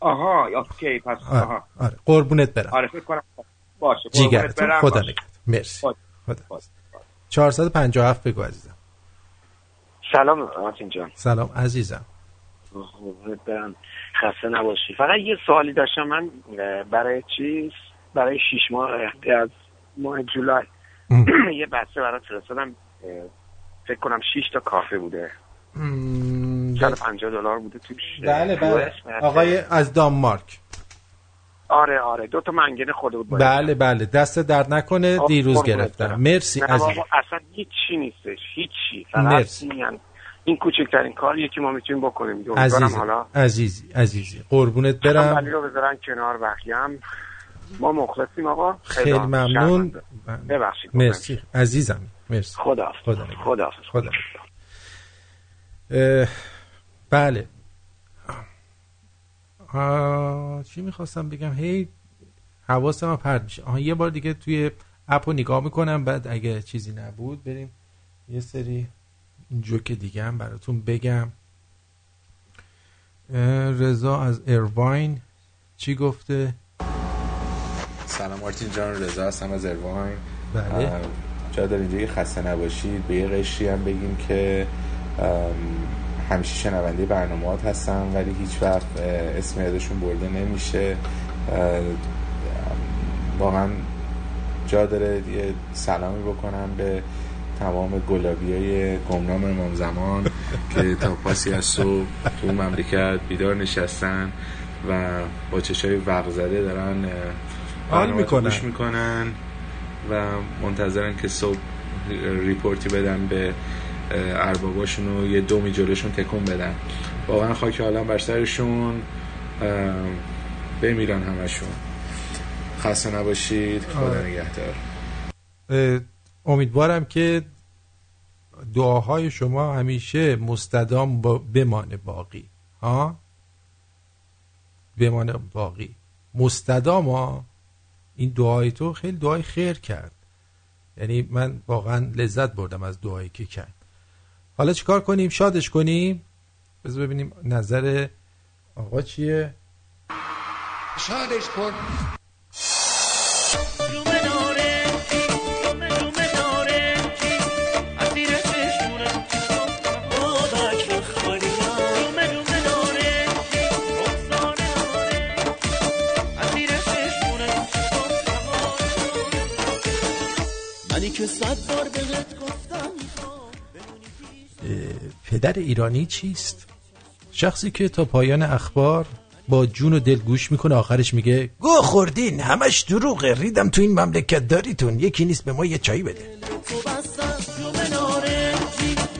آها اوکی پس آره, آها. آره. قربونت برم. آره فکر کنم باشه. قربونت جیگرتون. خدا. نگهدار. مرسی. خدا 457 بگو عزیزم. سلام مارتین جان. سلام عزیزم. برم خسته نباشی. فقط یه سوالی داشتم. من برای چیز؟ برای شیش ماه اه، از ماه جولای. یه بسته برات فرستادم. فکر کنم شیش تا کافه بوده. 150 دلار بوده توش. بله بله. آقای از دانمارک. آره آره. دو تا منگنه خورده بود. بله بله. دست درد نکنه آه، دیروز گرفتم. مرسی بابا اصلا هیچی نیستش. هیچی. فقط مرسی. این, این کوچکترین کاریه که ما می‌تونیم بکنیم. عزیزم. حالا عزیزی عزیزی. قربونت ولی برم. رو بذارن کنار بقیه هم. ما مخلصیم آقا. خیلی ممنون. ببخشید مرسی. عزیزم. مرسی. خدا خدا. خدا خدا بله. چی می‌خواستم بگم؟ هی حواسم هم پرد میشه. آها یه بار دیگه توی اپ رو نگاه می‌کنم بعد اگه چیزی نبود بریم یه سری جوک دیگه هم براتون بگم. رضا از ایرواین چی گفته؟ سلام مارتین جان رضا هستم از اروین بله. جا دارین دیگه خسته نباشید. به یه قشری هم بگیم که همیشه شنونده برنامهات هستم ولی هیچ وقت اسم یادشون برده نمیشه واقعا جا داره یه سلامی بکنم به تمام گلابی های گمنام امام زمان که تا پاسی از صبح تو مملکت بیدار نشستن و با چشای وق زده دارن حال برنامه می‌کنن. می‌کنن و منتظرن که صبح ریپورتی بدن به ارباباشون و یه دومی جلوشون تکون بدن. واقعا خاک عالم بر سرشون بمیرن همشون. خسته نباشید خدا آره. نگهدار. امیدوارم که دعاهای شما همیشه مستدام با بمانه باقی. ها؟ بمانه باقی. مستدام ها؟ این دعای تو خیلی دعای خیر کرد. یعنی من واقعا لذت بردم از دعایی که کرد. حالا چیکار کنیم؟ شادش کنیم؟ بذار ببینیم نظر آقا چیه؟ شادش کن. که صد بار پدر ایرانی چیست؟ شخصی که تا پایان اخبار با جون و دل گوش می‌کنه آخرش میگه گو خوردین همش دروغه ریدم تو این مملکت داریتون یکی نیست به ما یه چایی بده.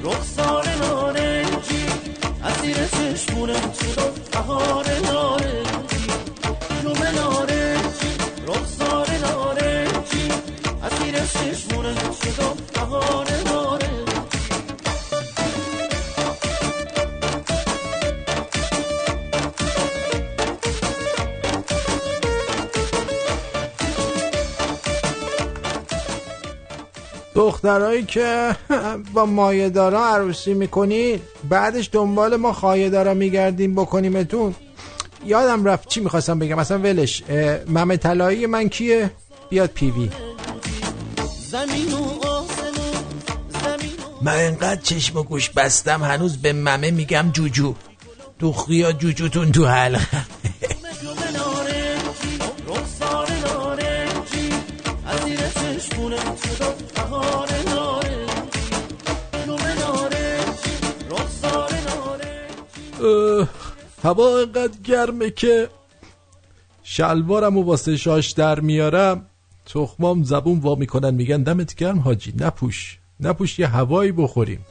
رخسار نارنجی دخترایی که با مایه دارا عروسی می‌کنین بعدش دنبال ما خایه دارا میگردیم بکنیمتون. یادم رفت چی می‌خواستم بگم. مثلا ولش. ممه طلایی من کیه؟ بیاد پیوی زمین و من انقدر چشم و گوش بستم هنوز به ممه میگم جوجو. تو خیا جوجوتون تو حلقه هوا انقدر گرمه که شلوارم و واسه شاش در میارم. تخمام زبون وا می‌کنن میگن دمت گرم حاجی نپوش. نپوش یه هوایی بخوریم.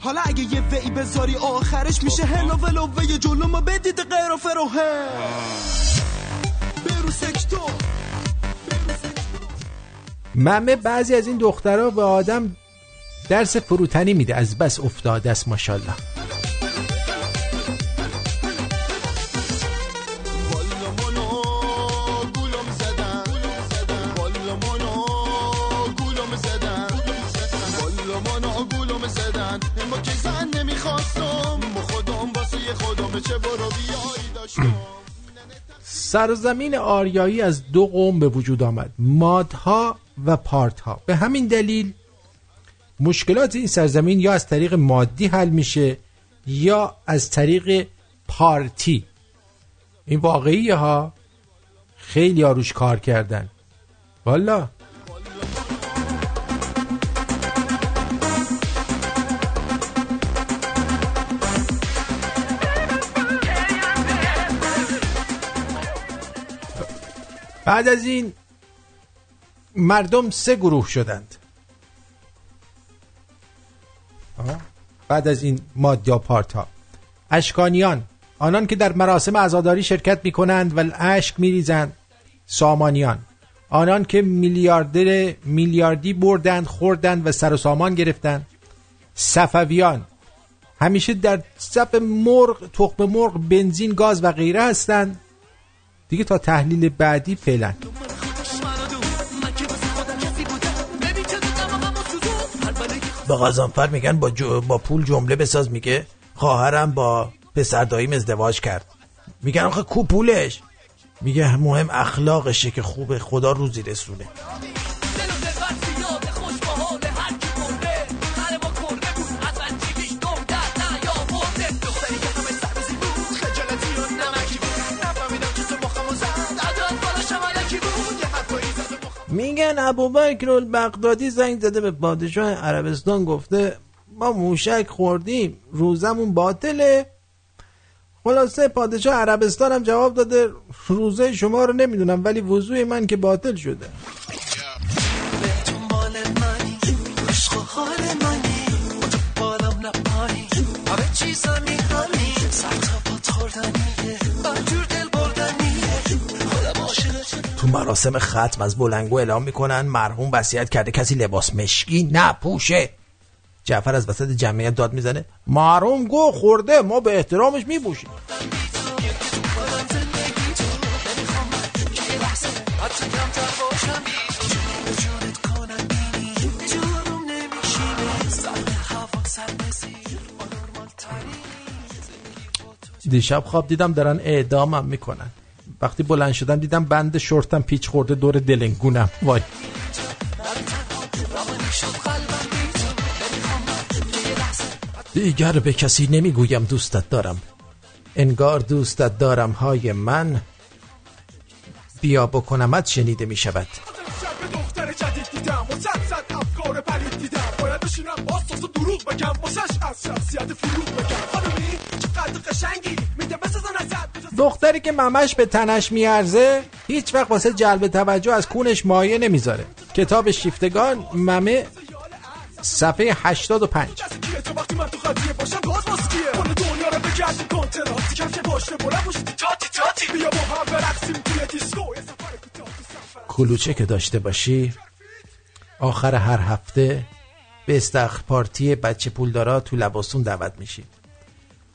حالا اگه یه وی بذاری آخرش میشه هلو ولو وی جلو ما بدید غیر و فروه برو سکتور ممه بعضی از این دخترها به آدم درس فروتنی میده. از بس افتاده است ماشاءالله. سرزمین آریایی از دو قوم به وجود آمد. مادها و پارتها. به همین دلیل مشکلات این سرزمین یا از طریق مادی حل میشه یا از طریق پارتی. این واقعیه ها. خیلی آروش کار کردن. والا. بعد از این مردم سه گروه شدند. بعد از این مادیا پارت ها اشکانیان آنان که در مراسم عزاداری شرکت می کنند و اشک می ریزند سامانیان آنان که میلیاردر میلیاردی بردند خوردند و سر و سامان گرفتند. صفویان همیشه در صف مرغ تخم مرغ بنزین گاز و غیره هستند. دیگه تا تحلیل بعدی فعلا. با غازانفر میگن با, با پول جمله بساز میگه خواهرم با پسر داییم ازدواج کرد. میگن آخه کو پولش؟ میگه مهم اخلاقشه که خوبه خدا روزی رسونه. میگن ابوبکر البغدادی زنگ زده به پادشاه عربستان گفته ما موشک خوردیم روزمون باطله. خلاصه پادشاه عربستان هم جواب داده روزه شما رو نمی‌دونم ولی وضوع من که باطل شده. مراسم ختم از بلنگو اعلام می‌کنن مرحوم وصیت کرده کسی لباس مشکی نپوشه. جعفر از وسط جمعیت داد می‌زنه مرحوم گو خورده ما به احترامش میپوشیم. دیشب خواب دیدم دارن اعدامم می‌کنن. وقتی بلند شدم دیدم بند شورتم پیچ خورده دور دلنگونم. وای. دیگر به کسی نمی‌گویم دوستت دارم. انگار دوستت دارم های من. بیا بکنمت شنیده می شود دروغ بگم واسش از شخصیت فروغ بگم خانمی چقدر قشنگی. دختری که ممش به تنش میارزه هیچ وقت واسه جلب توجه از کونش مایه نمی‌ذاره. کتاب شیفتگان ممه صفحه 85 کیه؟ تو وقتی من تو قضیه باشم باز باز کیه کل دنیا رو بگردیم کنتراتی کم که باشه بلند باشی تاتی تاتی. بیا با هم برقصیم توی دیسکو. یه سفر کوتاه تو سفر. کلوچه که داشته باشی آخر هر هفته به استخر پارتی بچه پولدارا تو لباسون دعوت میشی.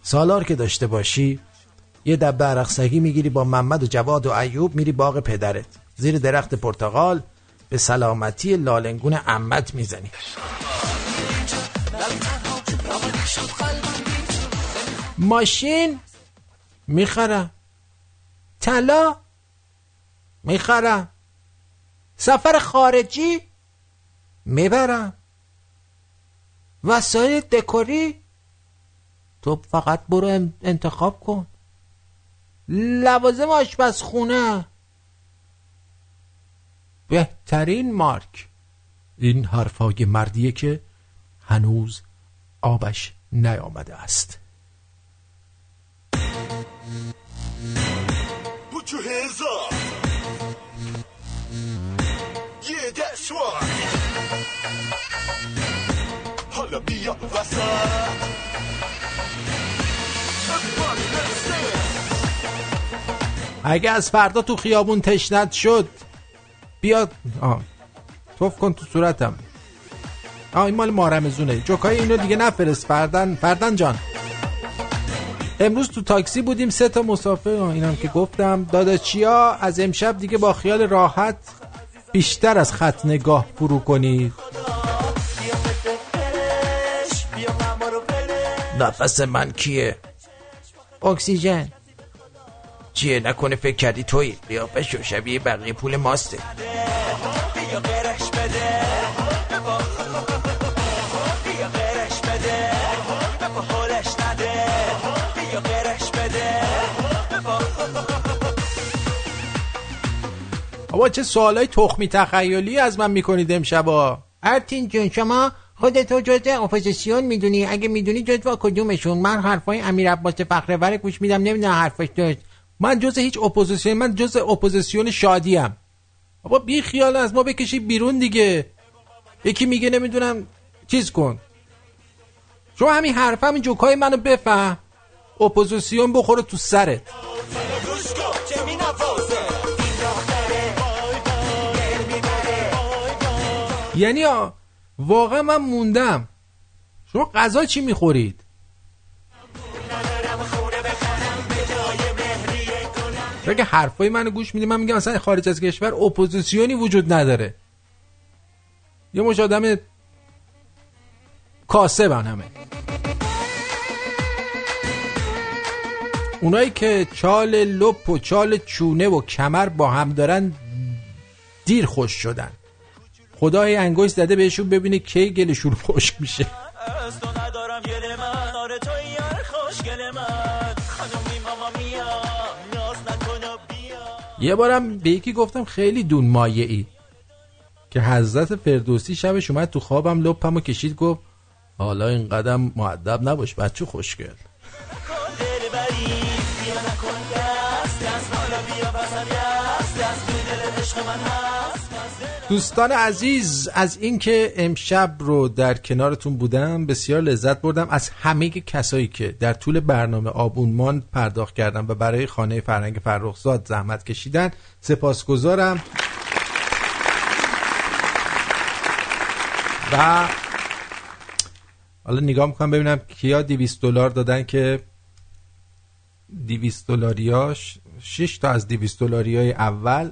سالار که داشته باشی یه دبه عرق می‌گیری با محمد و جواد و ایوب میری باغ پدرت. زیر درخت پرتقال به سلامتی لالنگون عمت می‌زنی. ماشین می‌خرم طلا می‌خرم سفر خارجی می‌برم وسایل دکوری. تو فقط برو انتخاب کن. لوازم آشپزخونه بهترین مارک این حرفای مردیه که هنوز آبش نیامده است Put your hands up. Yeah, that's right. حالا. اگه از فردا تو خیابون تشنت شد بیا. آه. توف کن تو صورتم. آه این مال مارمزونه جوکای اینو دیگه نفرست. فردن فردن جان. امروز تو تاکسی بودیم سه تا مسافر. اینم که گفتم. داداچیا از امشب دیگه با خیال راحت بیشتر از خط نگاه فرو کنید نفس من کیه؟ اکسیژن. چیه نکنه فکر کردی توی قیافش و شبیه بقیه پول ماسته. بیا غیرش بده بیا غیرش بده بپا حالش نده بیا غیرش بده بابا چه سوالای تخمی تخیلی از من می‌کنید امشبا؟ ارتین جون شما خودتو جزء اپوزیسیون می‌دونی. اگه می‌دونی جزء کدومشون؟ من حرفای امیر عباس فخرور گوش میدم. نمی‌دونم حرفش درست من جز هیچ اپوزیسیون من جز اپوزیسیون شادیم. بابا بی خیال از ما بکشی بیرون دیگه. یکی میگه نمی‌دونم چیز کن. شما همین حرف همین جوکای منو بفهم. اپوزیسیون بخوره تو سرت. یعنی واقعا من موندم. شما غذا چی می‌خورید؟ اگه حرفای منو گوش میدی؟ من میگم اصلا خارج از کشور اپوزیسیونی وجود نداره. یه مش آدم کاسبن همه. اونایی که چال لپ و چال چونه و کمر با هم دارن دیر خوش شدن. خدای انگوش زده بهشون ببینه کی گلشون خشک میشه. یه بارم به یکی گفتم خیلی دون مایه ای که حضرت فردوسی شبش اومد تو خوابم لپم و کشید گفت حالا این قدم معدب نباش بچه خوشگل. دوستان عزیز از اینکه امشب رو در کنارتون بودم بسیار لذت بردم. از همه کسایی که در طول برنامه آبونمان پرداخت کردن و برای خانه فرهنگ فرخزاد زحمت کشیدن سپاسگزارم. و حالا نگاه می‌کنم ببینم کیا 200 دلار دادن که 200 دلاریاش 6 تا از 200 دلاریای اول.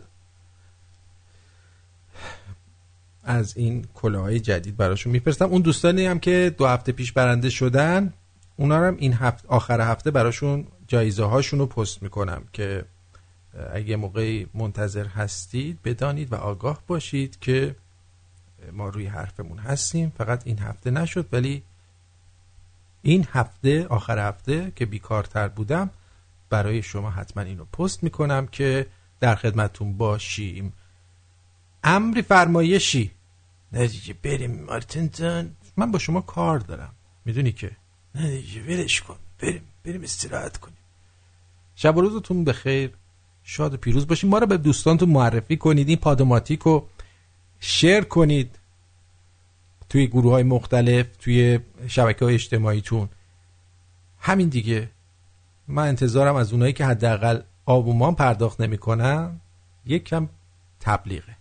از این کلاهای جدید براشون میفرستم. اون دوستانی هم که دو هفته پیش برنده شدن اونا هم این هفته آخر هفته براشون جایزه هاشون رو پست می‌کنم که اگه موقعی منتظر هستید بدانید و آگاه باشید که ما روی حرفمون هستیم. فقط این هفته نشد ولی این هفته آخر هفته که بیکارتر بودم برای شما حتما اینو پست می‌کنم که در خدمتون باشیم. امری فرمایشی. نه بریم مارتین جان. من با شما کار دارم. می‌دونی که؟ نه دیگه ولش کن. بریم بریم استراحت کنیم. شب و روزتون بخیر شاد و پیروز باشین. ما رو به دوستانتون معرفی کنید این پادوماتیک رو شیر کنید. توی گروه های مختلف توی شبکه های اجتماعیتون. همین دیگه. من انتظارم از اونایی که حداقل آبومان پرداخت نمی‌کنن یک کم تبلیغه.